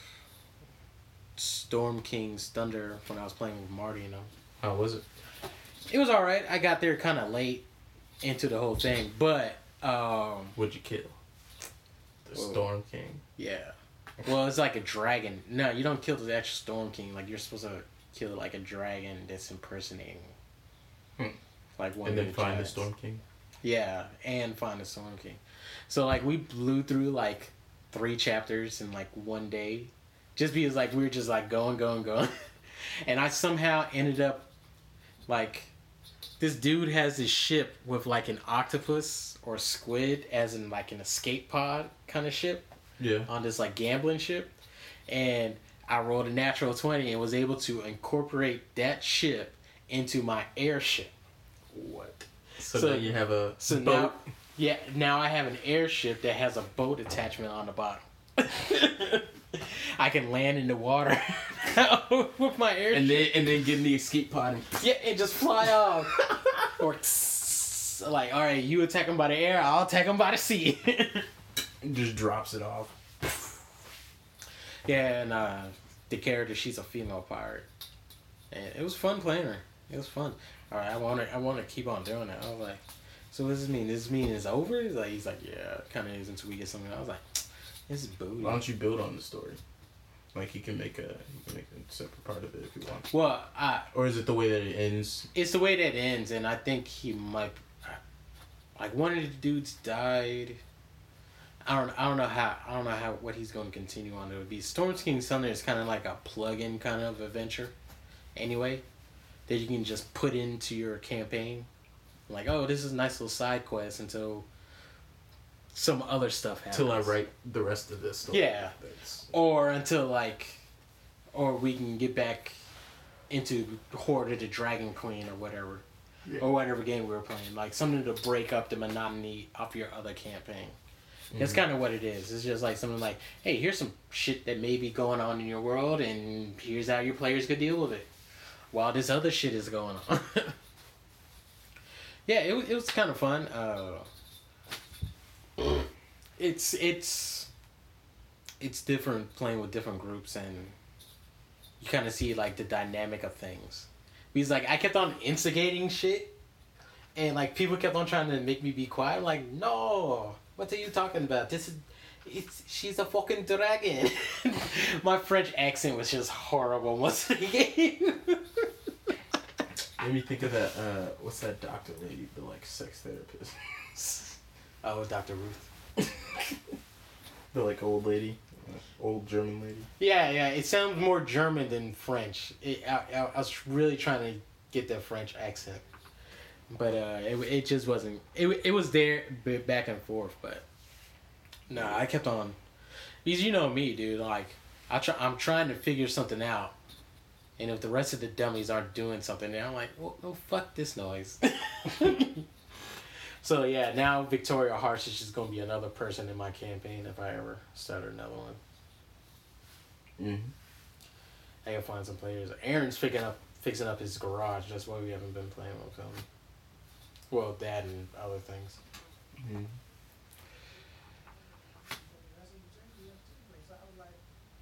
Storm King's Thunder when I was playing with Marty and them. How was it? It was all right. I got there kind of late into the whole thing, but um, What'd you kill? The. Storm King. Yeah. Well, it's like a dragon. No, you don't kill the actual Storm King. Like you're supposed to kill like a dragon that's impersonating. Hmm. Like one and then the find the. Storm King. Yeah, and find the Storm King. So like we blew through like three chapters in like one day, just because like we were just like going, going, going, and I somehow ended up like this dude has this ship with like an octopus or squid as in like an escape pod kind of ship Yeah. on this like gambling ship, and I rolled a natural twenty and was able to incorporate that ship into my airship. What? So, So- now you have a So boat. now, yeah, now I have an airship that has a boat attachment on the bottom. I can land in the water with my airship. and then and then get in the escape pod. And, yeah, and just fly off. or tss, like, all right, you attack them by the air, I'll attack them by the sea. just drops it off. yeah, and uh, the character, she's a female pirate, and it was fun playing her. It was fun. All right, I want to, I want to keep on doing it. I was like, so what does this mean? Does this mean it's over? He's like, he's like, yeah, kind of is until we get something. I was like, this is booty. Why don't you build on the story? Like he can make a he can make a separate part of it if you want. Well, I, Or is it the way that it ends? it's the way that it ends, and I think he might. Like one of the dudes died. I don't. I don't know how. I don't know how what he's going to continue on. It would be Storm King Thunder is kind of like a plug-in kind of adventure, anyway, that you can just put into your campaign. Like, oh, this is a nice little side quest until some other stuff happens. Till I write the rest of this story. Yeah. That's, or until like, or we can get back into Hoard of the Dragon Queen or whatever, Yeah. or whatever game we were playing. Like something to break up the monotony of your other campaign. That's Mhm. kind of what it is. It's just like something like, hey, here's some shit that may be going on in your world, and here's how your players could deal with it, while this other shit is going on. yeah, it, it was kind of fun. Uh, it's it's it's different playing with different groups and you kind of see like the dynamic of things because like i kept on instigating shit and like people kept on trying to make me be quiet I'm like no what are you talking about this is it's she's a fucking dragon my french accent was just horrible the game Made me think of that. Uh, what's that doctor lady? The like sex therapist. oh dr ruth the like old lady, old German lady. yeah yeah it sounds more german than french it, I, I, I was really trying to get that french accent but uh, it, it just wasn't. It, it was there back and forth, but no, I kept on. Because you know me, dude. Like I try, I'm trying to figure something out, and if the rest of the dummies aren't doing something, then I'm like, well, no, fuck this noise. so yeah, now Victoria Harsh is just gonna be another person in my campaign if I ever start another one. Mm-hmm. I gotta find some players. Aaron's picking up, fixing up his garage. That's why we haven't been playing with him. Well, that and other things. Mhm.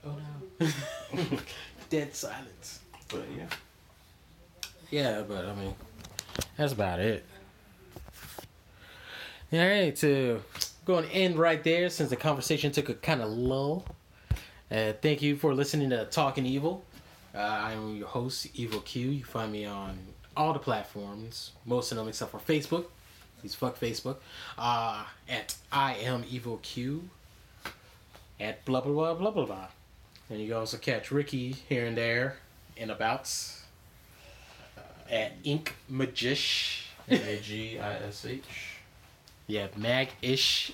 Oh no. Dead silence. But yeah. Yeah, but I mean, that's about it. All right, so going to end right there since the conversation took a kind of lull. Uh, thank you for listening to Talking Evil. Uh, I am your host, Evil Q. You find me on all the platforms, most of them except for Facebook. Please fuck Facebook. Uh, at I am Evil Q. At blah blah blah blah blah blah. And you can also catch Ricky here and there in abouts at Ink Magish. M A G I S H. Yeah, Mag ish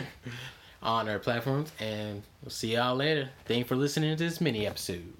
on our platforms. And we'll see y'all later. Thank you for listening to this mini episode.